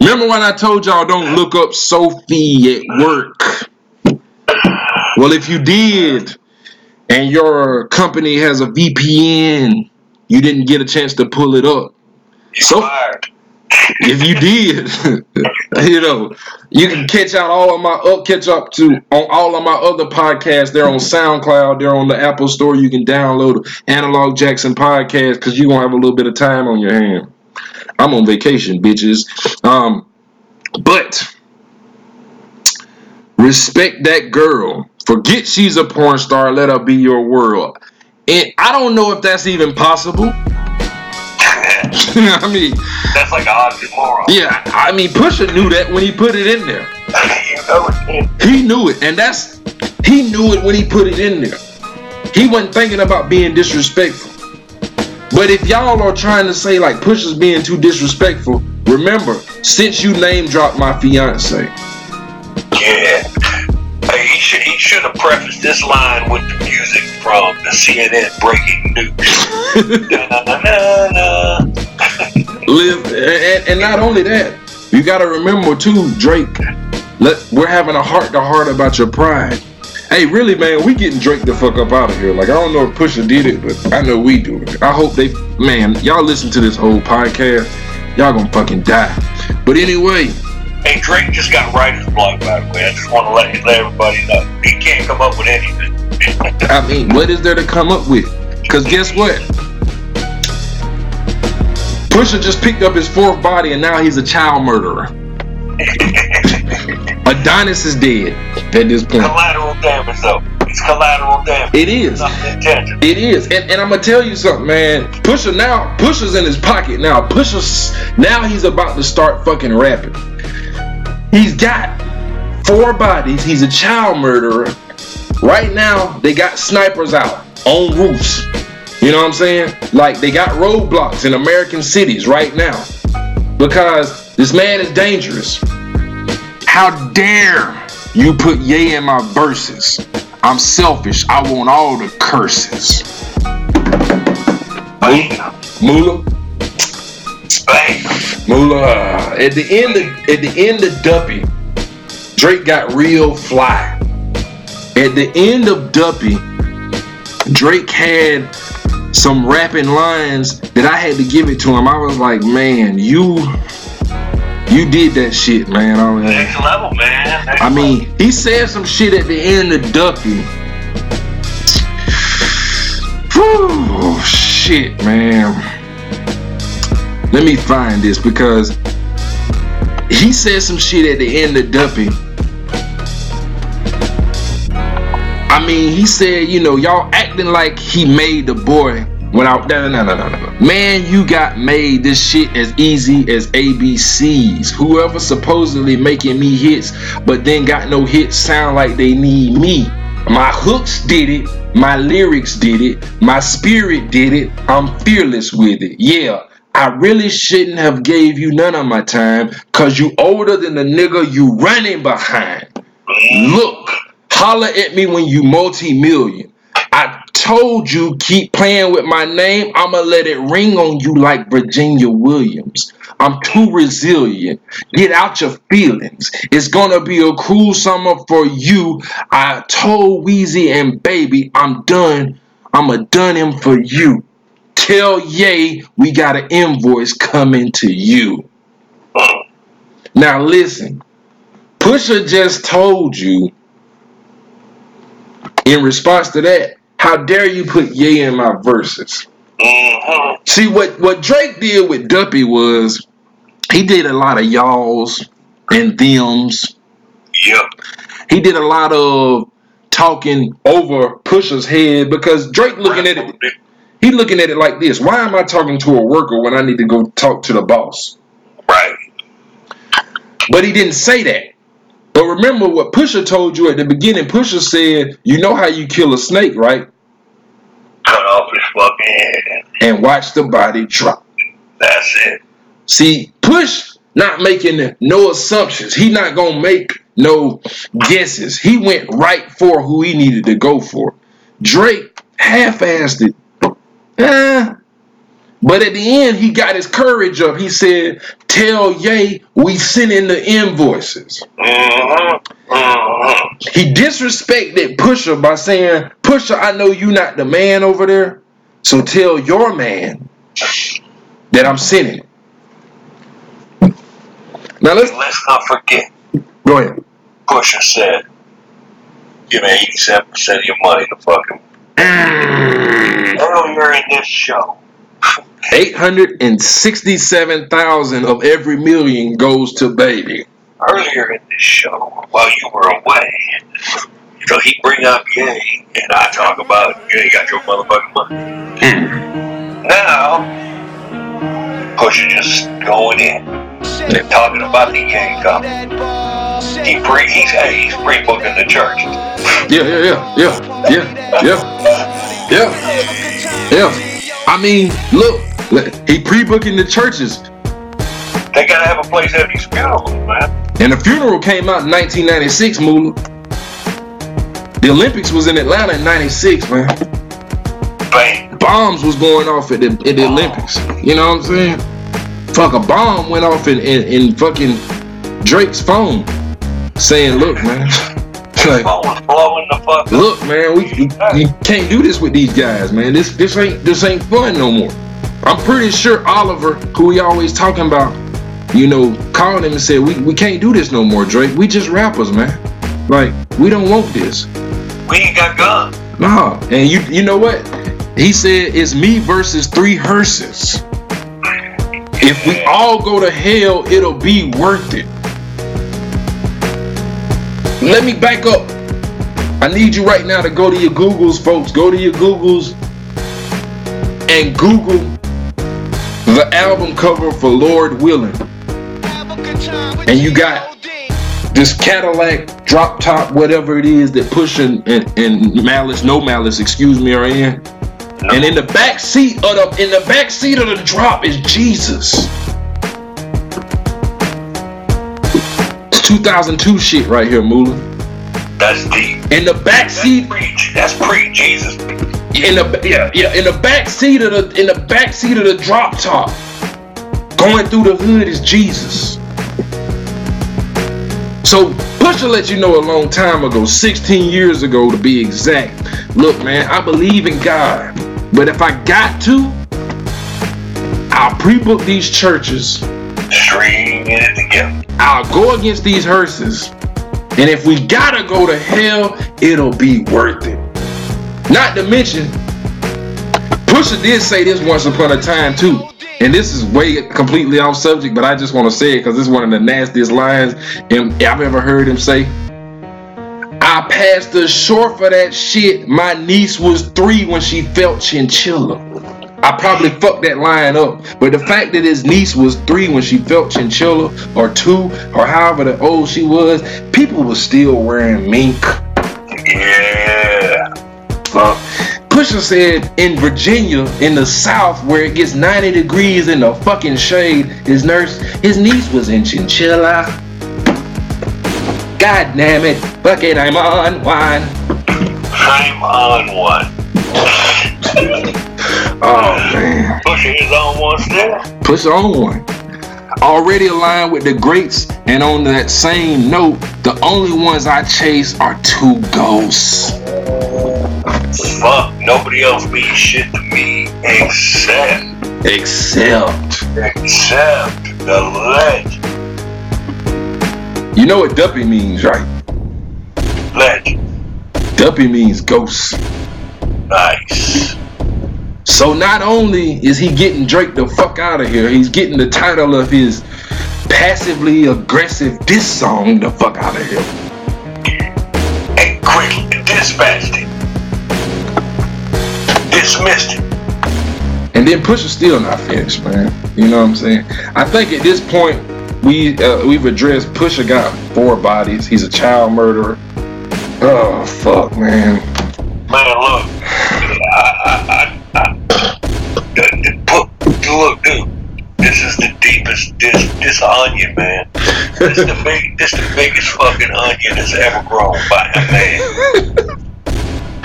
Remember when I told y'all don't look up Sophie at work? Well, if you did, and your company has a VPN, you didn't get a chance to pull it up. So- fired. If you did, you know, you can catch out all of my up, catch up to on all of my other podcasts. They're on SoundCloud. They're on the Apple Store. You can download Annalog Jackson podcast because you gonna have a little bit of time on your hand. I'm on vacation, bitches. Um, but respect that girl. Forget she's a porn star. Let her be your world. And I don't know if that's even possible. I mean, That's like an oxymoron. yeah, I mean, Pusha knew that when he put it in there. you know it. He knew it, and that's he knew it when he put it in there. He wasn't thinking about being disrespectful. But if y'all are trying to say like Pusha's being too disrespectful, remember, since you name dropped my fiance, Yeah. He should he should have prefaced this line with the music from the CNN breaking news. Live, and, and not only that, you got to remember too, Drake. Let we're having a heart to heart about your pride. Hey, really, man, we getting Drake the fuck up out of here. Like I don't know if Pusha did it, but I know we do it. I hope they, man, y'all listen to this whole podcast. Y'all gonna fucking die. But anyway, Hey, Drake just got writer's block, by the way. I just want to let, let everybody know. He can't come up with anything. I mean, what is there to come up with? Cause guess what? Pusha just picked up his fourth body and now he's a child murderer. Adonis is dead at this point. collateral damage, though. It's collateral damage. It is. It is, and, and I'm gonna tell you something, man. Pusha now, Pusha's in his pocket now. Pusha's now he's about to start fucking rapping. He's got four bodies. He's a child murderer. Right now, they got snipers out on roofs. You know what I'm saying? Like they got roadblocks in American cities right now because this man is dangerous. How dare you put Ye in my verses? I'm selfish. I want all the curses. Mula, Bam. Mula. uh, At the end of at the end of Duppy, Drake got real fly. At the end of Duppy, Drake had some rapping lines that I had to give it to him. I was like, man, you you did that shit, man. I, was- Next level, man. Next I mean, he said some shit at the end of Duppy. Whew, shit, man. Let me find this because he said some shit at the end of Duppy. I mean, he said, you know, y'all acting like he made the boy when I no no no no no. Man, you got made this shit as easy as ABCs. Whoever supposedly making me hits, but then got no hits sound like they need me. My hooks did it, my lyrics did it, my spirit did it. I'm fearless with it. Yeah, I really shouldn't have gave you none of my time cause you older than the nigga you running behind. Look, holler at me when you multi-million. I told you keep playing with my name. I'ma let it ring on you like Virginia Williams. I'm too resilient. Get out your feelings. It's gonna be a cruel summer for you. I told Weezy and Baby I'm done. I'ma done him for you. Tell Ye we got an invoice coming to you. Now listen, Pusha just told you in response to that, how dare you put Ye in my verses? Mm-hmm. See what what Drake did with Duppy was he did a lot of y'alls and thems. Yep. He did a lot of talking over Pusha's head because Drake looking at it he looking at it like this. Why am I talking to a worker when I need to go talk to the boss? Right. But he didn't say that. But remember what Pusha told you at the beginning. Pusha said, "You know how you kill a snake, right? Cut off his fucking head. And watch the body drop." That's it. See, Push not making no assumptions. He not gonna make no guesses. He went right for who he needed to go for. Drake half-assed it. Eh. But at the end, he got his courage up. He said, "Tell Ye we send in the invoices." Mm-hmm. Mm-hmm. He disrespected Pusha by saying, "Pusha, I know you not the man over there, so tell your man that I'm sending." it." Now let's Let's not forget, go ahead. Pusha said, give me 87% of your money to fucking. Earlier in this show, Eight hundred and sixty-seven thousand of every million goes to baby. earlier in this show, while you were away, so he bring up Ye, and I talk about, yeah, you got your motherfucking money. Hmm. Now, Pusha just going in and talking about the Ye cup. Uh, he pre, he's, hey, he's pre-booking the church. Yeah, yeah, yeah, yeah, yeah, yeah, yeah, yeah. I mean, look, he pre-booking the churches, They gotta have a place at these funerals, man. and the funeral came out in 1996. Moolah. The Olympics was in Atlanta in '96, man. Bang. bombs was going off at the, at the Olympics. You know what I'm saying? Fuck, a bomb went off in, in, in fucking Drake's phone saying, look, man. like, Phone was blowing the fuck up. look, man, we, we, you can't do this with these guys, man. This this ain't this ain't fun no more. I'm pretty sure Oliver, who we always talking about, you know, called him and said, we, we can't do this no more, Drake. We just rappers, man. Like, we don't want this. We ain't got guns. Nah, and you you know what? He said it's me versus three hearses. If we all go to hell, it'll be worth it. Let me back up. I need you right now to go to your Googles, folks. Go to your Googles and Google the album cover for Lord Willing. And you got This Cadillac drop top, whatever it is that Pusha and, and malice, no malice, excuse me, are in. And in the back seat of the in the back seat of the drop is Jesus. It's 2002 shit right here, Moolah. That's deep. In the back That's seat, pre. That's pre Jesus. in the yeah yeah in the back seat of the in the back seat of the drop top, going through the hood is Jesus. So Pusha let you know a long time ago, 16 years ago to be exact. Look, man, I believe in God, but if I got to, I'll pre-book these churches. Stringing it together. I'll go against these hearses, and if we gotta go to hell, it'll be worth it. Not to mention, Pusha did say this once upon a time too, and this is way completely off subject, but I just want to say it because this is one of the nastiest lines I've ever heard him say. I passed the shore for that shit. My niece was three when she felt chinchilla. I probably fucked that line up, but the fact that his niece was three when she felt chinchilla, or two, or however the old she was, people were still wearing mink. Yeah. Uh, Pusha said in Virginia, in the South, where it gets 90 degrees in the fucking shade, his nurse, his niece was in Chinchilla. God damn it, fuck it, I'm on one. I'm on one. Oh man, Pusha is on one still. push on one. Already aligned with the greats, and on that same note, the only ones I chase are two ghosts. Fuck, nobody else means shit to me except, Except, except the legend. You know what Duppy means, right? Legend. Duppy means ghost. Nice. So not only is he getting Drake the fuck out of here, he's getting the title of his passively aggressive diss song the fuck out of here. And quickly dispatched it. Dismissed it. And then Pusha still not finished, man. You know what I'm saying? I think at this point we uh, we've addressed Pusha got four bodies. He's a child murderer. Oh fuck, man. Man, look. I, I, I, look, dude. This is the deepest. This, this onion, man. This the big. This the biggest fucking onion that's ever grown by a man.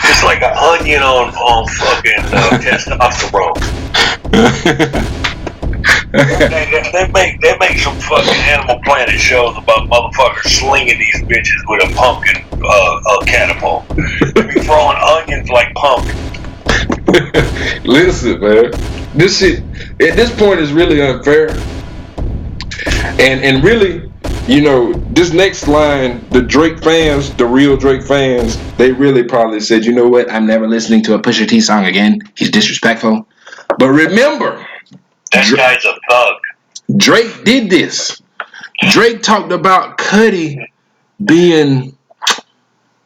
It's like an onion on on fucking uh, testosterone. They, they, make they make some fucking Animal Planet shows about motherfuckers slinging these bitches with a pumpkin uh, uh, catapult. They be throwing onions like pumpkins. Listen, man. This shit at this point is really unfair. And and really, you know, this next line, the Drake fans, the real Drake fans, they really probably said, you know what, I'm never listening to a Pusha T song again. He's disrespectful. But remember, That Dr- guy's a thug. Drake did this. Drake talked about Cudi being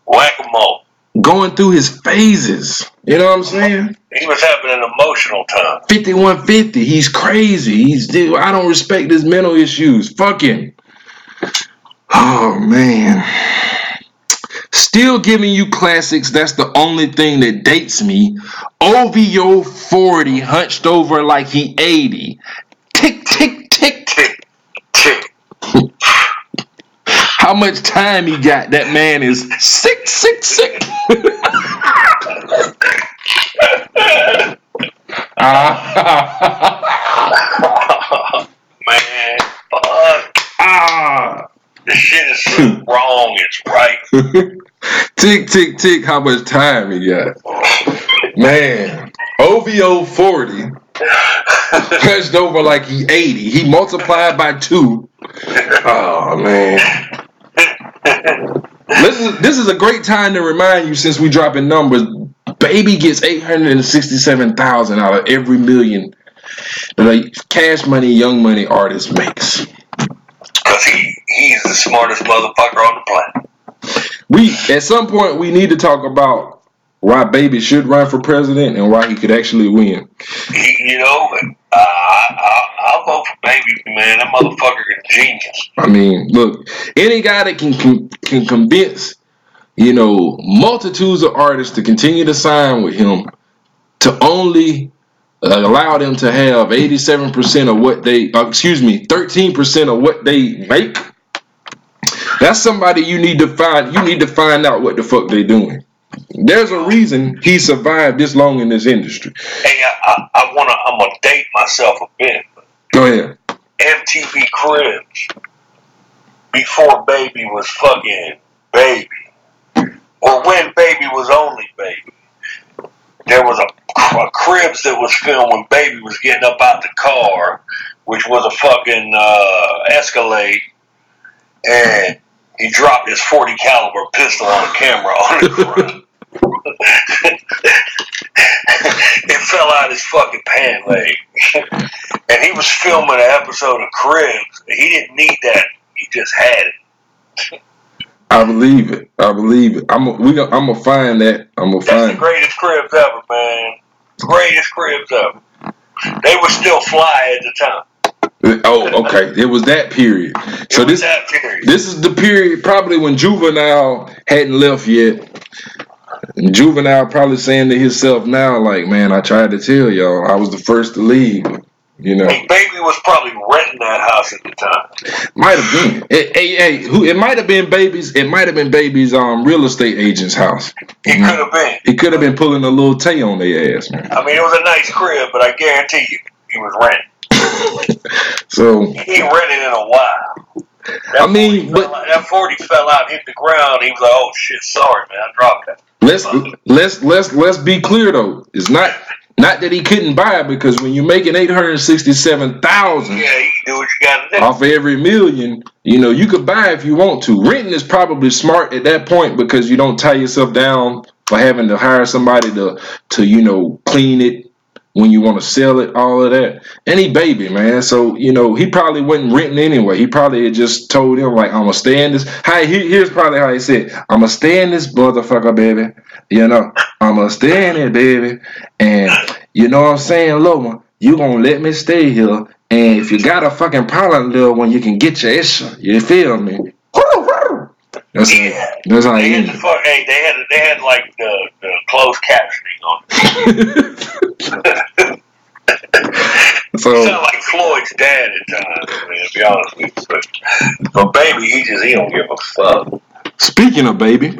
Whack a mole. going through his phases. You know what I'm saying? He was having an emotional time. 5150. He's crazy. He's I don't respect his mental issues. Fuck him. Oh man. Still giving you classics. That's the only thing that dates me. OVO 40 hunched over like he 80. Tick tick tick. Tick, tick. How much time he got? That man is sick, sick, sick. ah, Man. This shit is so wrong. It's right. tick, tick, tick. How much time he got? Man, OVO 40 punched over like he 80. He multiplied by two. Oh, man. This is, this is a great time to remind you since we dropping numbers. Baby gets 867,000 out of every million like cash money young money artist makes. Because he, he's the smartest motherfucker on the planet. We at some point we need to talk about why Baby should run for president and why he could actually win. He, you know, uh, I, I, I'll vote for Baby, man. That motherfucker is genius. I mean, look, any guy that can can, can convince you know multitudes of artists to continue to sign with him to only uh, allow them to have 87% of what they uh, excuse me 13% of what they make that's somebody you need to find you need to find out what the fuck they're doing there's a reason he survived this long in this industry Hey, I, I, I wanna, I'm gonna date myself a bit. go ahead MTV Cribs before Baby was fucking Baby, or when Baby was only Baby. There was a, a Cribs that was filmed when Baby was getting up out the car, which was a fucking uh, Escalade, and he dropped his 40 caliber pistol on the camera on the front. it fell out his fucking pant leg. and he was filming an episode of Cribs. He didn't need that. He just had it. I believe it. I believe it. I'm a, we. Gonna, I'm gonna find that. I'm gonna find That's the greatest Cribs ever, man. Greatest Cribs ever. They were still fly at the time. Oh, okay. It was that period. So it was this that period. this is the period probably when Juvenile hadn't left yet. Juvenile probably saying to himself now, like, man, I tried to tell y'all, I was the first to leave. You know, Hey, baby was probably renting that house at the time. might have been. Hey, hey, hey, who? It might have been baby's. It might have been baby's um real estate agent's house. It could have been. He could have been pulling a little tay on their ass, man. I mean, it was a nice crib, but I guarantee you, he was renting. So He ain't rented in a while. That I mean, but- out- that forty fell out, hit the ground. He was like, "Oh shit, sorry, man, I dropped that." let's let's let's let's be clear though. It's not not that he couldn't buy it because when you're making eight hundred sixty-seven thousand. Yeah, you do what you got to do. off of every million, you know, you could buy if you want to. Renting is probably smart at that point because you don't tie yourself down for having to hire somebody to to you know clean it when you want to sell it, all of that. Any baby, man. So, you know, he probably wasn't renting anyway. He probably had just told him like, I'ma stay in this. Hi, he, here's probably how he said, I'ma stay in this motherfucker, baby. You know, I'ma stay in it, baby. And you know what I'm saying, Loma, you gonna let me stay here. And if you got a fucking problem, little one, you can get your issue. You feel me? That's Yeah. that's how They he had the fuck. Hey, they had they had like the, the closed captioning on. it. so Sound like Floyd's dad at times, man. To be honest with you, but, but baby, he just he don't give a fuck. Speaking of baby,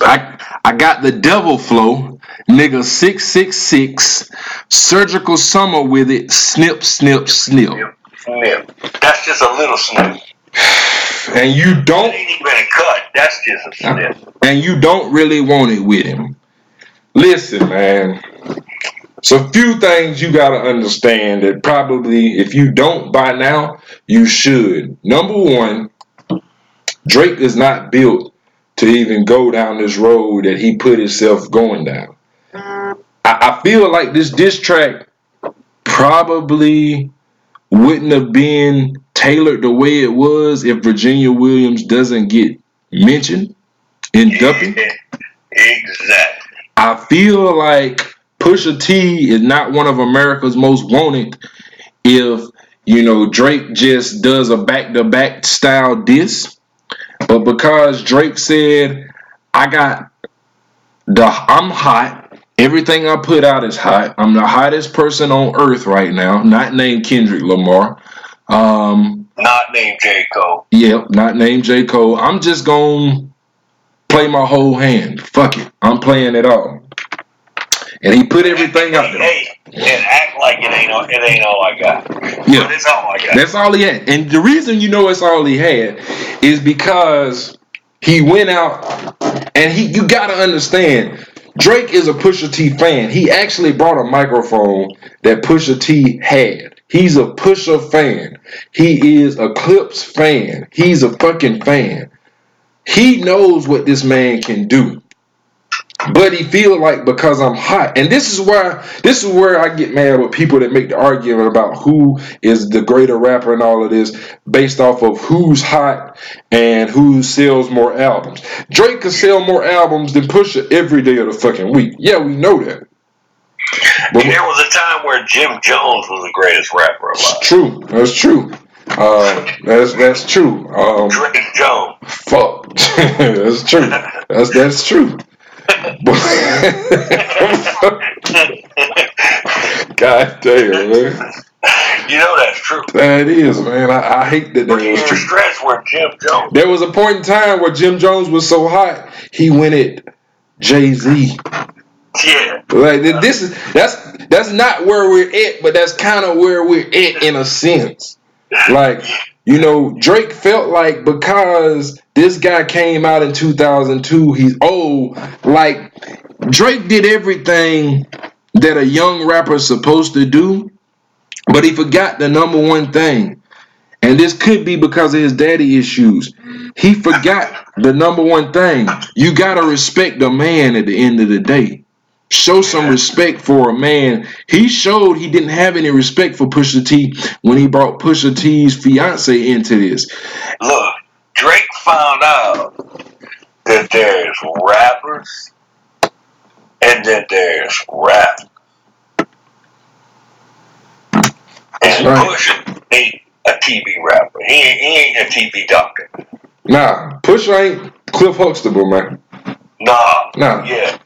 I I got the devil flow, nigga six six six, surgical summer with it, snip snip snip, Snip. That's just a little snip. And you don't ain't even a cut. That's just a uh, snip. and you don't really want it with him. Listen, man. It's a few things you gotta understand that probably if you don't by now, you should. Number one, Drake is not built to even go down this road that he put himself going down. I, I feel like this diss track probably wouldn't have been tailored the way it was if Virginia Williams doesn't get mentioned in Duppy. Exactly. I feel like Pusha T is not one of America's most wanted if you know Drake just does a back to back style diss. But because Drake said, I got the I'm hot, everything I put out is hot. I'm the hottest person on earth right now, not named Kendrick Lamar. Um, Not named J Cole. Yep, not named J. Cole. I'm just gonna play my whole hand. Fuck it. I'm playing it all. And he put everything out there. Hey, and act like it ain't all, it ain't all I got. But Yeah. it's all I got. That's all he had. And the reason you know it's all he had is because he went out and he you gotta understand Drake is a Pusha T fan. He actually brought a microphone that Pusha T had. He's a Pusha fan. He is a Clipse fan. He's a fucking fan. He knows what this man can do. But he feel like because I'm hot, and this is where this is where I get mad with people that make the argument about who is the greater rapper and all of this based off of who's hot and who sells more albums. Drake could sell more albums than Pusha every day of the fucking week. Yeah, we know that. But there was a time where Jim Jones was the greatest rapper alive. true. That's true. Uh, that's that's true. Um, Drake Jones. fuck. that's true. That's that's true. God damn, man. You know that's true. That is, man. I, I hate that that was true. stretch where Jim Jones. There was a point in time where Jim Jones was so hot, he went at Jay Z. Yeah. Like this is that's that's not where we're at, but that's kind of where we're at in a sense. Like you know, Drake felt like because this guy came out in 2002, he's old. Like Drake did everything that a young rapper's supposed to do, but he forgot the number one thing. And this could be because of his daddy issues. He forgot the number one thing. You gotta respect the man at the end of the day. Show some respect for a man. He showed he didn't have any respect for Pusha T when he brought Pusha T's fiance into this. Look, Drake found out that there's rappers and then there's rap. And right. Pusha ain't a TV rapper. He ain't, he ain't a TV doctor. Nah, Pusha ain't Cliff Huxtable, man. Nah. Nah. Yeah.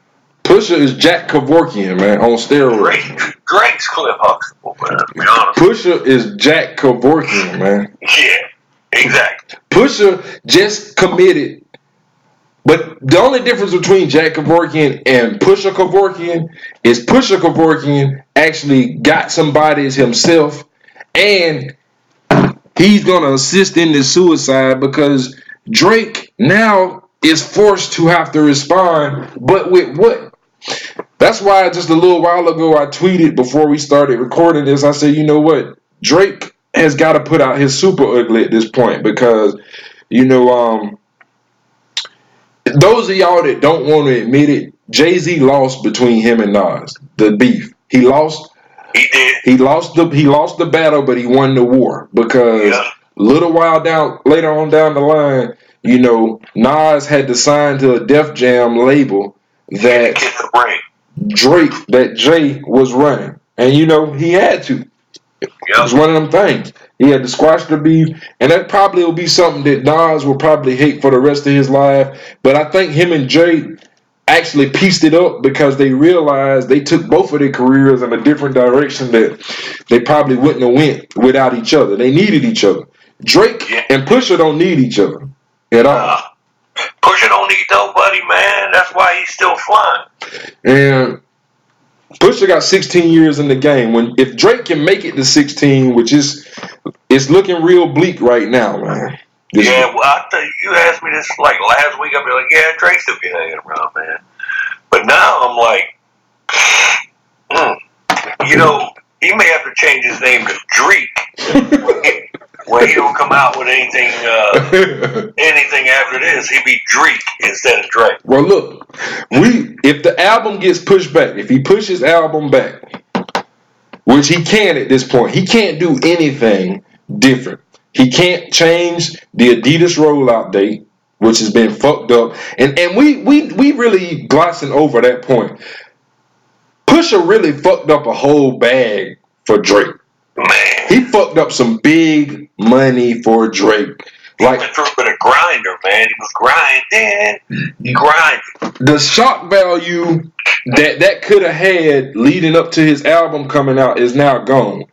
Pusha is Jack Kevorkian, man, on steroids. Drake, Drake's Cliff Huxtable, man. To be honest. Pusha is Jack Kevorkian, man. Yeah. Exactly. Pusha just committed. But the only difference between Jack Kevorkian and Pusha Kevorkian is Pusha Kevorkian actually got some bodies himself, and he's gonna assist in the suicide because Drake now is forced to have to respond. But with what? That's why just a little while ago I tweeted before we started recording this. I said, you know what? Drake has got to put out his super ugly at this point because, you know, um, those of y'all that don't want to admit it, Jay Z lost between him and Nas the beef. He lost. He did. He lost the he lost the battle, but he won the war because Yeah. a little while down later on down the line, you know, Nas had to sign to a Def Jam label that. Drake that Jay was running, and you know he had to. It was one of them things. He had to squash the beef, and that probably will be something that Nas will probably hate for the rest of his life. But I think him and Jay actually pieced it up because they realized they took both of their careers in a different direction that they probably wouldn't have went without each other. They needed each other. Drake Yeah. and Pusha don't need each other at all. Uh, Pusha don't need nobody, man. That's why he's still flying. And Pusha got 16 years in the game. When if Drake can make it to 16, which is it's looking real bleak right now, man. This- Yeah, well, I tell you, asked me this like last week. I'd be like, yeah, Drake still be hanging around, man. But now I'm like, hmm, you know, he may have to change his name to Dreek when he don't come out with anything, uh, anything after this. He'd be Dreek instead of Drake. well, look, we if the album gets pushed back, if he pushes album back, which he can at this point, he can't do anything different. He can't change the Adidas rollout date, which has been fucked up, and and we we we really glossing over that point. Pusha really fucked up a whole bag for Drake. Man, He fucked up some big money for Drake. he Like went through with a grinder, man. He was grinding. He grinded. the shock value that that could have had leading up to his album coming out is now gone.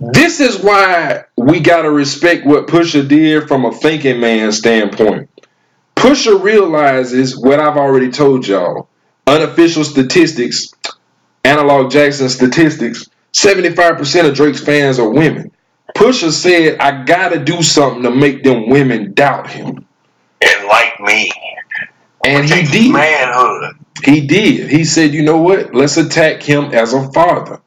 This is why we gotta respect what Pusha did from a thinking man standpoint. Pusha realizes what I've already told y'all. Unofficial statistics, Annalog Jackson statistics, 75% of Drake's fans are women. Pusha said, I gotta do something to make them women doubt him. And like me, And he did. manhood. He did. He said, you know what? Let's attack him as a father.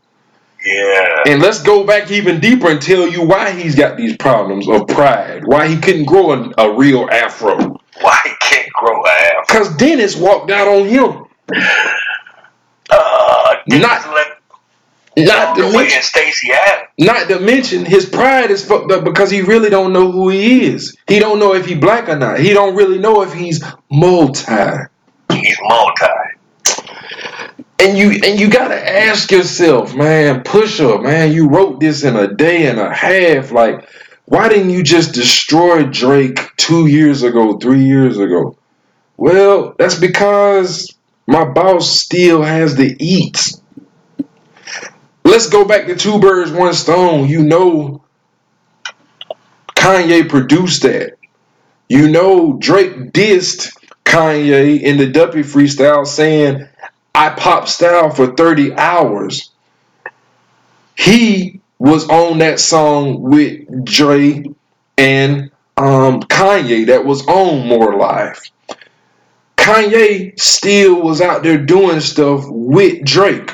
Yeah. And let's go back even deeper and tell you why he's got these problems of pride, why he couldn't grow a, a real afro. Why he can't grow a half? Because Dennis walked out on him. Uh, Not- let Not to the way mention, in Stacey Adams. not to mention, his pride is fucked up because he really don't know who he is. He don't know if he black or not. He don't really know if he's multi. He's multi. And you and you gotta ask yourself, man, push up, man, you wrote this in a day and a half. Like, why didn't you just destroy Drake two years ago, three years ago? Well, that's because my boss still has the eats. Let's go back to Two Birds, One Stone. You know Kanye produced that. You know Drake dissed Kanye in the Duppy freestyle saying, I pop style for 30 hours. He was on that song with Dre and um, Kanye that was on More Life. Kanye still was out there doing stuff with Drake.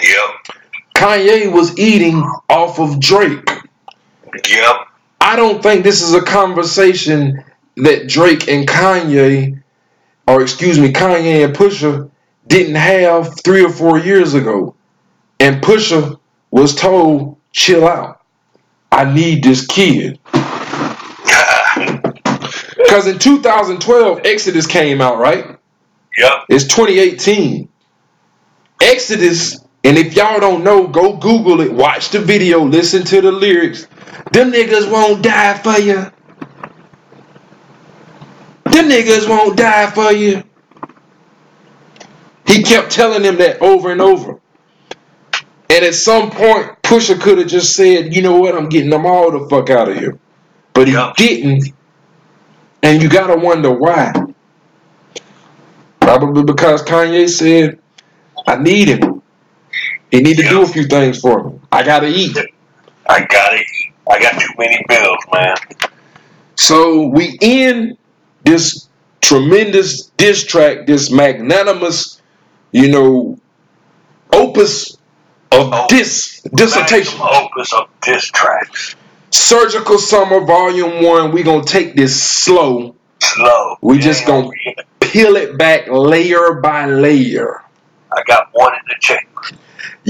Yep. Kanye was eating off of Drake. Yep. I don't think this is a conversation that Drake and Kanye, or excuse me, Kanye and Pusha didn't have three or four years ago. And Pusha was told, chill out. I need this kid. Because in 2012, Exodus came out, right? Yep. It's 2018. Exodus, and if y'all don't know, go Google it, watch the video, listen to the lyrics. Them niggas won't die for you. Them niggas won't die for you. He kept telling them that over and over. And at some point, Pusha could have just said, you know what, I'm getting them all the fuck out of here. But he Yeah. didn't. And you gotta wonder why. Probably because Kanye said, I need him. He need to do a few things for me. I gotta eat. I gotta eat. I got too many bills, man. So we end this tremendous diss track, this magnanimous, you know, opus of Oh. dis dissertation. Opus of diss tracks. Surgical Summer Volume One. We gonna take this slow, Slow. We just gonna- peel it back layer by layer. I got one in the chamber.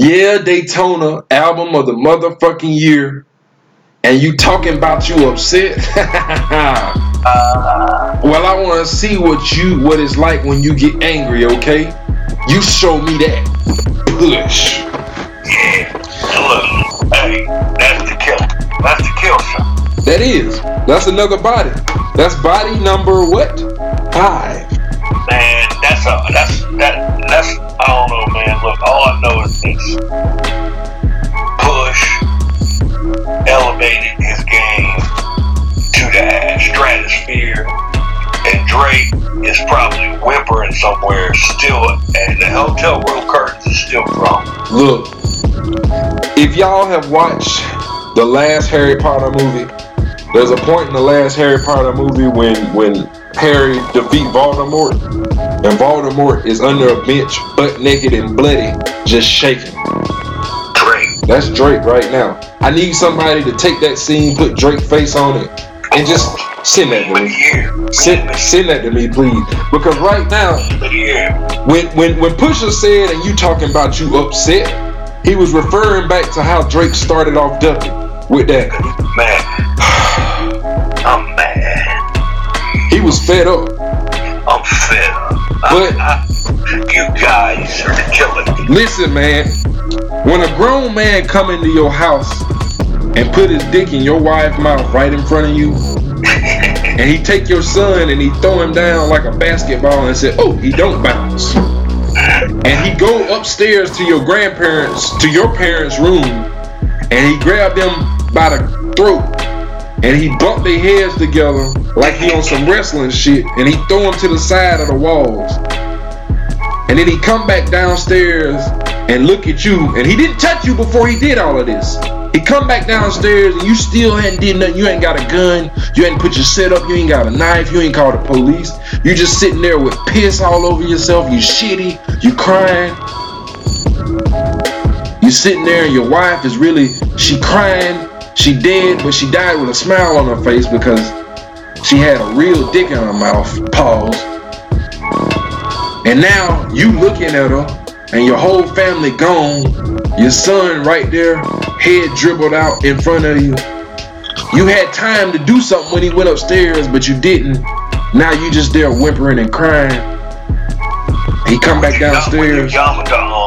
Yeah, Daytona album of the motherfucking year, and you talking about you upset? Uh, well, I want to see what you what it's like when you get angry. Okay, you show me that push. yeah. Look, hey, that's the kill. That's the kill shot. That is. That's another body. That's body number what? Five. Man, that's a that's that that's I don't know, man. Look, all I know is this: Push elevated his game to the stratosphere, and Drake is probably whimpering somewhere still, and the hotel room curtains is still drawn. Look, if y'all have watched the last Harry Potter movie, there's a point in the last Harry Potter movie when when Harry defeat Voldemort, and Voldemort is under a bench, butt naked and bloody, just shaking. Drake, That's Drake right now. I need somebody to take that scene, put Drake face on it, and just send that to me. Send, send that to me, please. Because right now, when when when Pusha said and you talking about you upset, he was referring back to how Drake started off Duppy with that. man, I'm mad. He was fed up. I'm fed up. But- I, I, you guys are killing me. Listen, man. When a grown man come into your house and put his dick in your wife's mouth right in front of you, and he take your son and he throw him down like a basketball and say, "Oh, he don't bounce," and he go upstairs to your grandparents, to your parents' room, and he grab them by the throat and he bumped their heads together like he on some wrestling shit, and he throw them to the side of the walls. And then he come back downstairs and look at you, and he didn't touch you before he did all of this. He come back downstairs and you still hadn't did nothing. You ain't got a gun. You ain't put your set up. You ain't got a knife. You ain't called the police. You just sitting there with piss all over yourself. You shitty. You crying. You sitting there and your wife is really she crying. She dead, but she died with a smile on her face because she had a real dick in her mouth. Pause. And now you looking at her and your whole family gone. Your son right there, head dribbled out in front of you. You had time to do something when he went upstairs, but you didn't. Now you just there whimpering and crying. He come back downstairs yarmulke on. and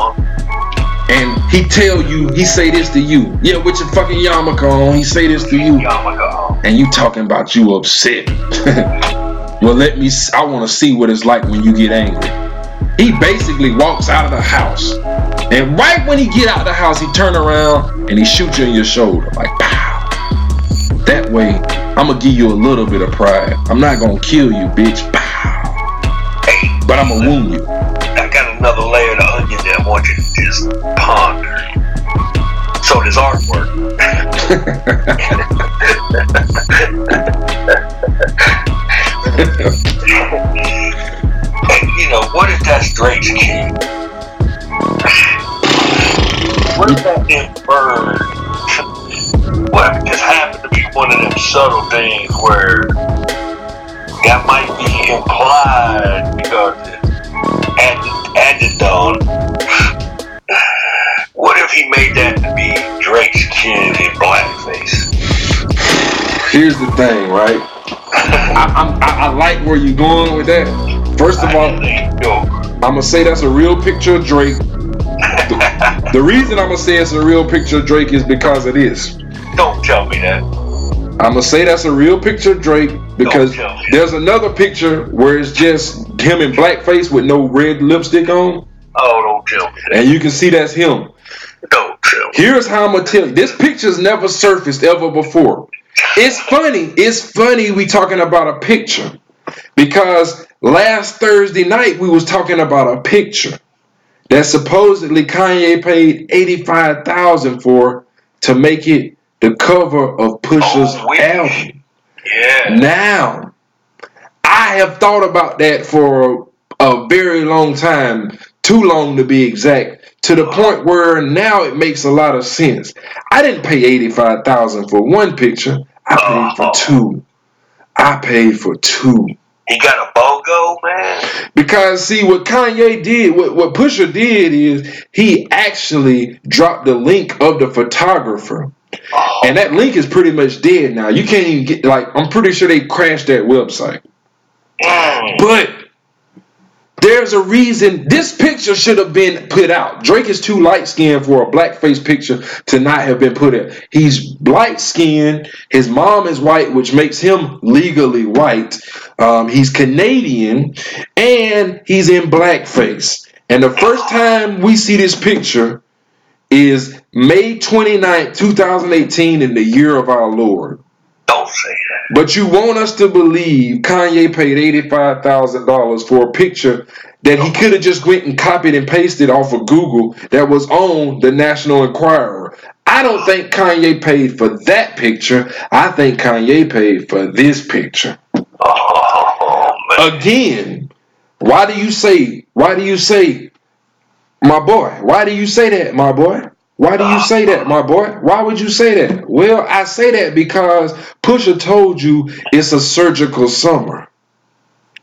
he tell you, he say this to you. Yeah, with your fucking yarmulke on, he say this to you. Yarmulke. And you talking about you upset. well, let me, I want to see what it's like when you get angry. He basically walks out of the house. And right when he get out of the house, he turn around and he shoot you in your shoulder. Like, pow. That way, I'm going to give you a little bit of pride. I'm not going to kill you, bitch. Pow. Hey, But I'm going to wound you. I got another layer of you to just ponder. So does artwork. And you know, what if that's Drake's kid? What if that inferred? What if it just happened to be one of them subtle things where that might be implied because it's added, added on? What if he made that to be Drake's kid in blackface? Here's the thing, right? I, I'm, I, I like where you're going with that. First of all, I'm gonna say that's a real picture of Drake. The, the reason I'm gonna say it's a real picture of Drake is because it is. don't tell me that. I'm gonna say that's a real picture of Drake because there's another picture where it's just him in blackface with no red lipstick on. Oh, don't tell me. And you can see that's him. Don't tell me. Here's how I'm gonna tell you. This picture's never surfaced ever before. It's funny. It's funny we talking about a picture. Because last Thursday night we was talking about a picture that supposedly Kanye paid 85,000 for to make it the cover of Pusha's Oh, album. Yeah. Now, I have thought about that for a very long time, too long to be exact, to the uh-huh. point where now it makes a lot of sense. I didn't pay 85,000 for one picture. I paid for uh-huh. two. I paid for two. He got a BOGO, man. Because see what Kanye did, what, what Pusha did is he actually dropped the link of the photographer. Oh, And that link is pretty much dead now. You can't even get like I'm pretty sure they crashed that website. mm. But there's a reason this picture should have been put out. Drake is too light skinned for a blackface picture to not have been put out. He's light skinned. His mom is white, which makes him legally white. Um, he's Canadian and he's in blackface. And the first time we see this picture is May 29th, 2018, in the year of our Lord. Don't say that. But you want us to believe Kanye paid eighty-five thousand dollars for a picture that he could have just went and copied and pasted off of Google that was on the National Enquirer. I don't think Kanye paid for that picture. I think Kanye paid for this picture. Oh. Again, why do you say? Why do you say, my boy? Why do you say that, my boy? Why do you ah. say that, my boy? Why would you say that? Well, I say that because Pusha told you it's a surgical summer.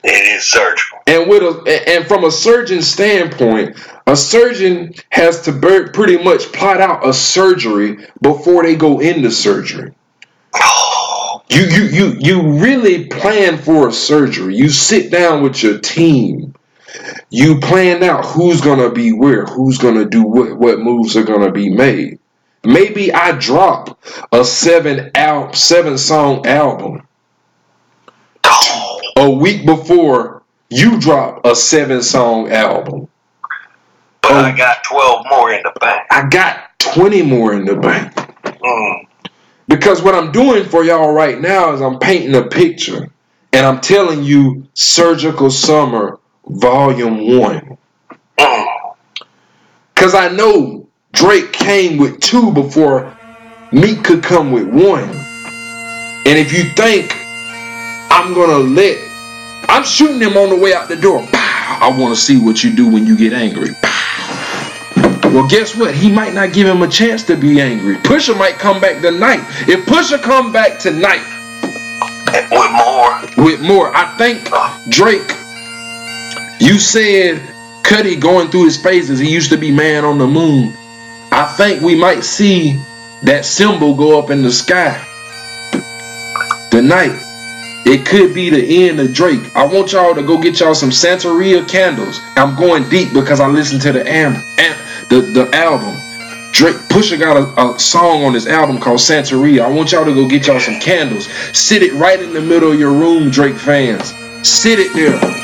It is surgical. And with a and from a surgeon standpoint, a surgeon has to pretty much plot out a surgery before they go into surgery. Oh, You you you you really plan for a surgery. You sit down with your team. You plan out who's gonna be where, who's gonna do what, what moves are gonna be made. Maybe I drop a seven al- seven song album oh, a week before you drop a seven song album. but Oh. I got 12 more in the bank. I got 20 more in the bank. Mm. Because what I'm doing for y'all right now is I'm painting a picture and I'm telling you Surgical Summer Volume 1. Mm. Because I know Drake came with two before Meek could come with one. And if you think I'm going to let, I'm shooting him on the way out the door. Pow! I want to see what you do when you get angry. Pow! Well, guess what? He might not give him a chance to be angry. Pusha might come back tonight. If Pusha come back tonight with more. with more, I think Drake, you said Cudi going through his phases. He used to be man on the moon. I think we might see that symbol go up in the sky tonight. It could be the end of Drake. I want y'all to go get y'all some Santeria candles. I'm going deep because I listened to the am, the, the album. Drake Pusha got a, a song on his album called Santeria. I want y'all to go get y'all some candles. Sit it right in the middle of your room, Drake fans. Sit it there.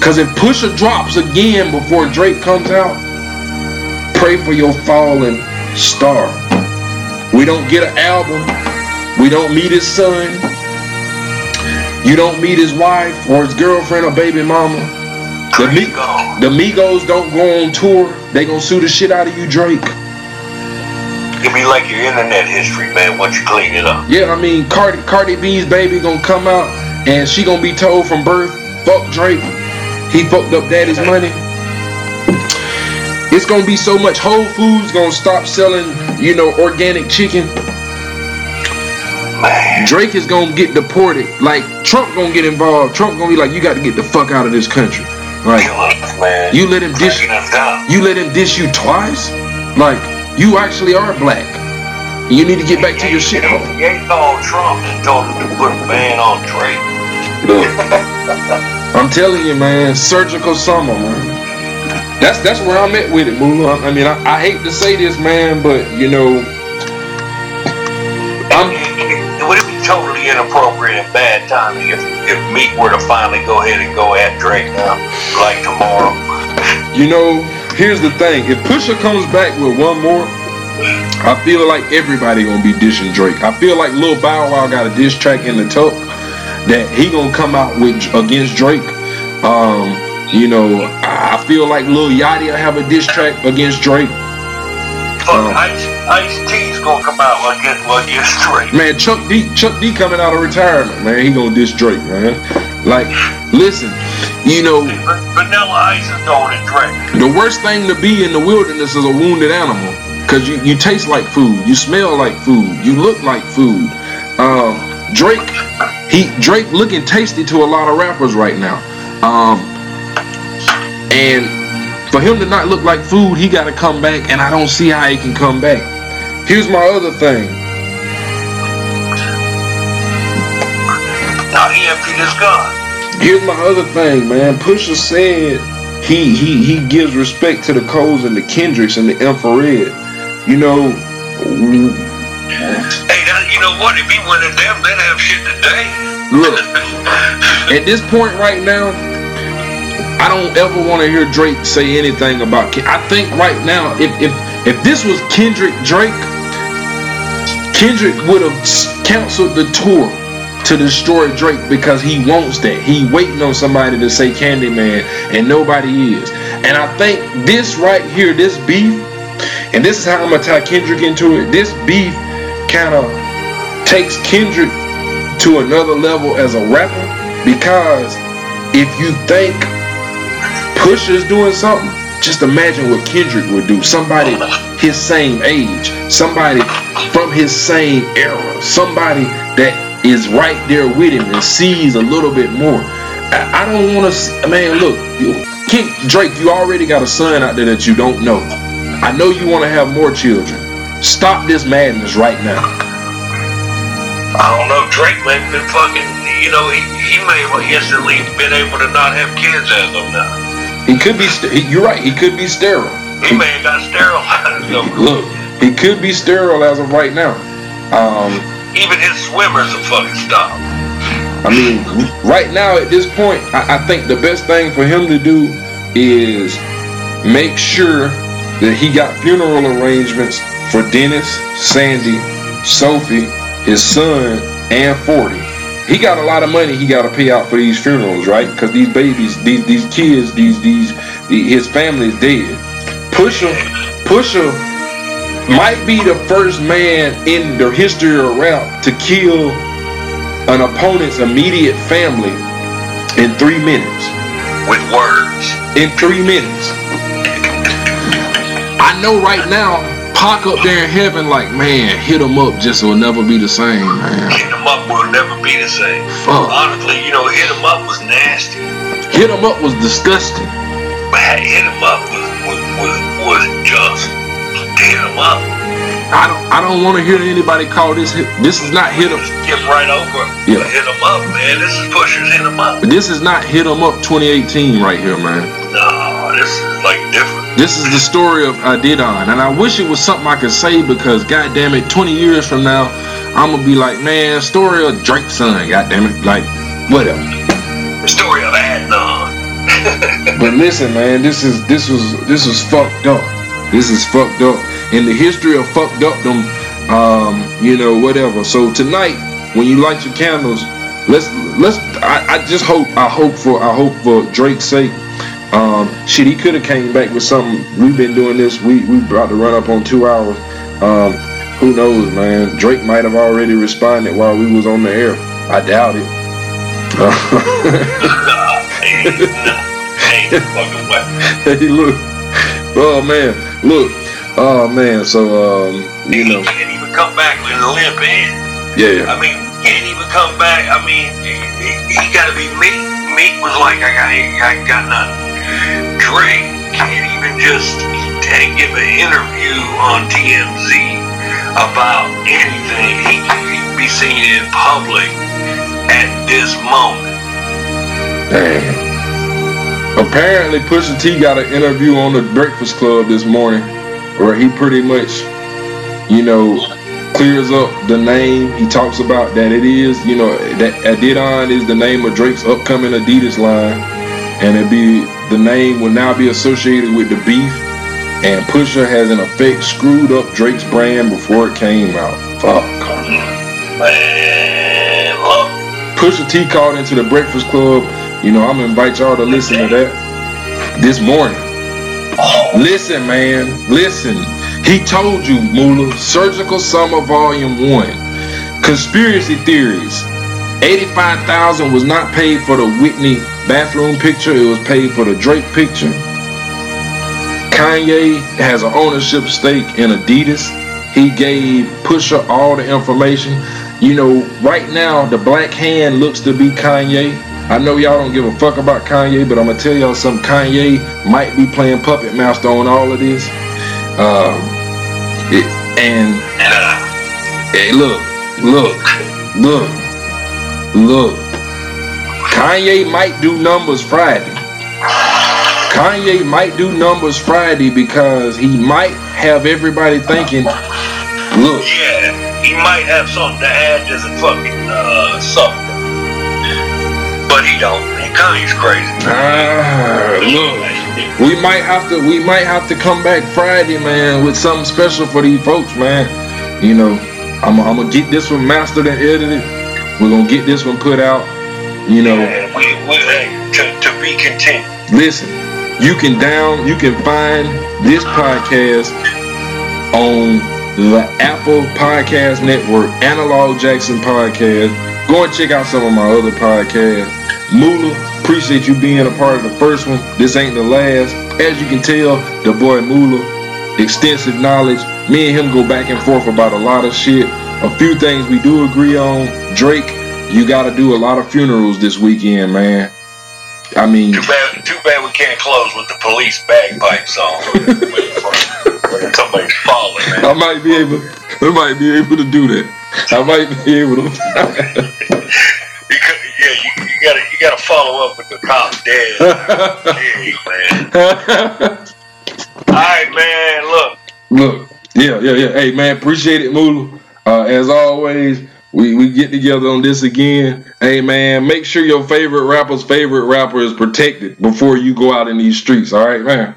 Cause if Pusha drops again before Drake comes out, pray for your fallen star. We don't get an album. We don't meet his son. You don't meet his wife or his girlfriend or baby mama. The, Mi- the Migos don't go on tour. They gonna sue the shit out of you, Drake. It'd be like your internet history, man, once you clean it up. Yeah, I mean Cardi Cardi B's baby gonna come out and she gonna be told from birth, fuck Drake. He fucked up daddy's money. It's gonna be so much Whole Foods gonna stop selling, you know, organic chicken. Man. Drake is gonna get deported. Like Trump gonna get involved. Trump gonna be like, you got to get the fuck out of this country. Like you let him dish you let him dish you twice. Like you actually are black. You need to get back to your shit hole. He ain't called Trump and told him to put a ban on Drake. I'm telling you, man, surgical summer, man. That's that's where I'm at with it, Moolah. I mean, I, I hate to say this, man, but you know, It would be totally inappropriate and bad timing if, if Meek were to finally go ahead and go at Drake now, like tomorrow. you know, here's the thing. If Pusha comes back with one more, I feel like everybody gonna be dishing Drake. I feel like Lil Bow Wow got a diss track in the tuck that he gonna come out with against Drake. Um, you know, I feel like Lil Yachty will have a diss track against Drake. Um, Ice, Ice T's gonna come out against, against Drake. Man, Chuck D, Chuck D coming out of retirement, man. He gonna diss Drake, man. Like, listen, you know, Vanilla Ice is going to Drake. the worst thing to be in the wilderness is a wounded animal. Cause you, you taste like food, you smell like food, you look like food. Um, Drake, he Drake looking tasty to a lot of rappers right now. Um, and for him to not look like food, he got to come back, and I don't see how he can come back. Here's my other thing. Now he emptied his gun. Here's my other thing, man. Pusha said he he he gives respect to the Coles and the Kendricks and the Infrared. You know, Hey, that, you know what? If he went at them, they'd have shit today. look at this point right now. I don't ever want to hear Drake say anything about. Ken- I think right now, if if if this was Kendrick Drake, Kendrick would have canceled the tour to destroy Drake because he wants that. He waiting on somebody to say Candyman, and nobody is. And I think this right here, this beef, and this is how I'm gonna tie Kendrick into it. This beef kind of takes Kendrick to another level as a rapper because if you think Pusha's doing something, just imagine what Kendrick would do. Somebody his same age, somebody from his same era, somebody that is right there with him and sees a little bit more. I, I don't want to, man. Look, you- Ken, Drake, you already got a son out there that you don't know. I know you want to have more children. Stop this madness right now. I don't know. Drake may have been fucking. You know, he, he may have instantly been able to not have kids as of now. He could be. st- You're right. He could be sterile. He may have got sterilized. Look, he could be sterile as of right now. Um, Even his swimmers are fucking stopped. I mean, right now at this point, I, I think the best thing for him to do is make sure that he got funeral arrangements for Dennis, Sandi, Sophie, his son, and 40. He got a lot of money he got to pay out for these funerals, right? Because these babies, these these kids, these these the, his family's dead. Pusha, Pusha might be the first man in the history of rap to kill an opponent's immediate family in three minutes. with words. In three minutes. I know right now, Pac up there in heaven, like, man, hit him up just will never be the same, man. Hit 'em up will never be the same. Fuck. Honestly, you know, hit 'em up was nasty. Hit him up was disgusting. But hit 'em up was was was, was just hit 'em up. I don't I don't want to hear anybody call this hit. This is not hit him. Skip right over. Yeah. Hit 'em up, man. This is Pusha's hit 'em up. This is not hit him up 2018 right here, man. No, this is like different. This is the story of Adidon, and I wish it was something I could say because, god damn it, 20 years from now, I'm gonna be like, man, story of Drake's son, god damn it, like, whatever. The story of Adnan. But listen, man, this is this was this was fucked up. This is fucked up in the history of fucked up them, um, you know, whatever. So tonight, when you light your candles, let's let's. I, I just hope I hope for I hope for Drake's sake. Um, shit, he could have came back with something. We've been doing this. We we about to run up on two hours. Um, who knows, man? Drake might have already responded while we was on the air. I doubt it. nah, ain't, nah, ain't fucking way. hey, look. Oh man, look. Oh man. So um, you He know, can't even come back with a limp hand. yeah. I mean, can't even come back. I mean, he, he- he gotta be Meek. Meek was like, I got, I got nothing. Drake can't even just give an interview on TMZ about anything. He can be seen in public at this moment. Damn. Apparently, Pusha T got an interview on the Breakfast Club this morning, where he pretty much, you know, clears up the name. He talks about that it is, you know, that Adidon is the name of Drake's upcoming Adidas line. and it be the name will now be associated with the beef. And Pusha has in effect screwed up Drake's brand before it came out. Fuck. Pusha T called into the Breakfast Club. You know, I'm gonna invite y'all to listen to that this morning. Listen, man, listen. He told you, Moolah, Surgical Summer Volume 1. Conspiracy theories. 85,000 was not paid for the Whitney bathroom picture, it was paid for the Drake picture. Kanye has an ownership stake in Adidas. He gave Pusha all the information. You know, right now the black hand looks to be Kanye. I know y'all don't give a fuck about Kanye, but I'm gonna tell y'all something. Kanye might be playing puppet master on all of this. Um, it, and hey, look, look, look, look. Kanye might do numbers Friday. Kanye might do numbers Friday because he might have everybody thinking, look, Yeah, he might have something to add to the fucking uh, something. But he don't. Kanye's crazy. ah, look, we might have to, we might have to come back Friday, man, with something special for these folks, man. You know, I'm, I'm gonna get this one mastered and edited. We're gonna get this one put out. You know, Yeah, we, we, hey, to, to be continued. listen, you can down, you can find this podcast on the Apple Podcast Network, Annalog Jackson Podcast. Go and check out some of my other podcasts. Moolah, appreciate you being a part of the first one. This ain't the last. As you can tell, the boy Moolah, extensive knowledge. Me and him go back and forth about a lot of shit. A few things we do agree on. Drake, you gotta do a lot of funerals this weekend, man. I mean, Too bad, too bad we can't close with the police bagpipe song. Somebody's falling, I might be able, I might be able to do that. I might be able to. You could, yeah, you, you gotta you gotta follow up with the cop dead. Hey, man. All right, man. Look, Look, yeah, yeah, yeah. Hey, man, appreciate it, Moolah. Uh, as always, we, we get together on this again. Hey, man, make sure your favorite rapper's favorite rapper is protected before you go out in these streets. All right, man.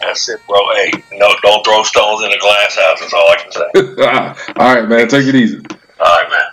that's it, bro. Hey, no, don't throw stones in the glass house. That's all I can say. all right, man. Take it easy. All right, man.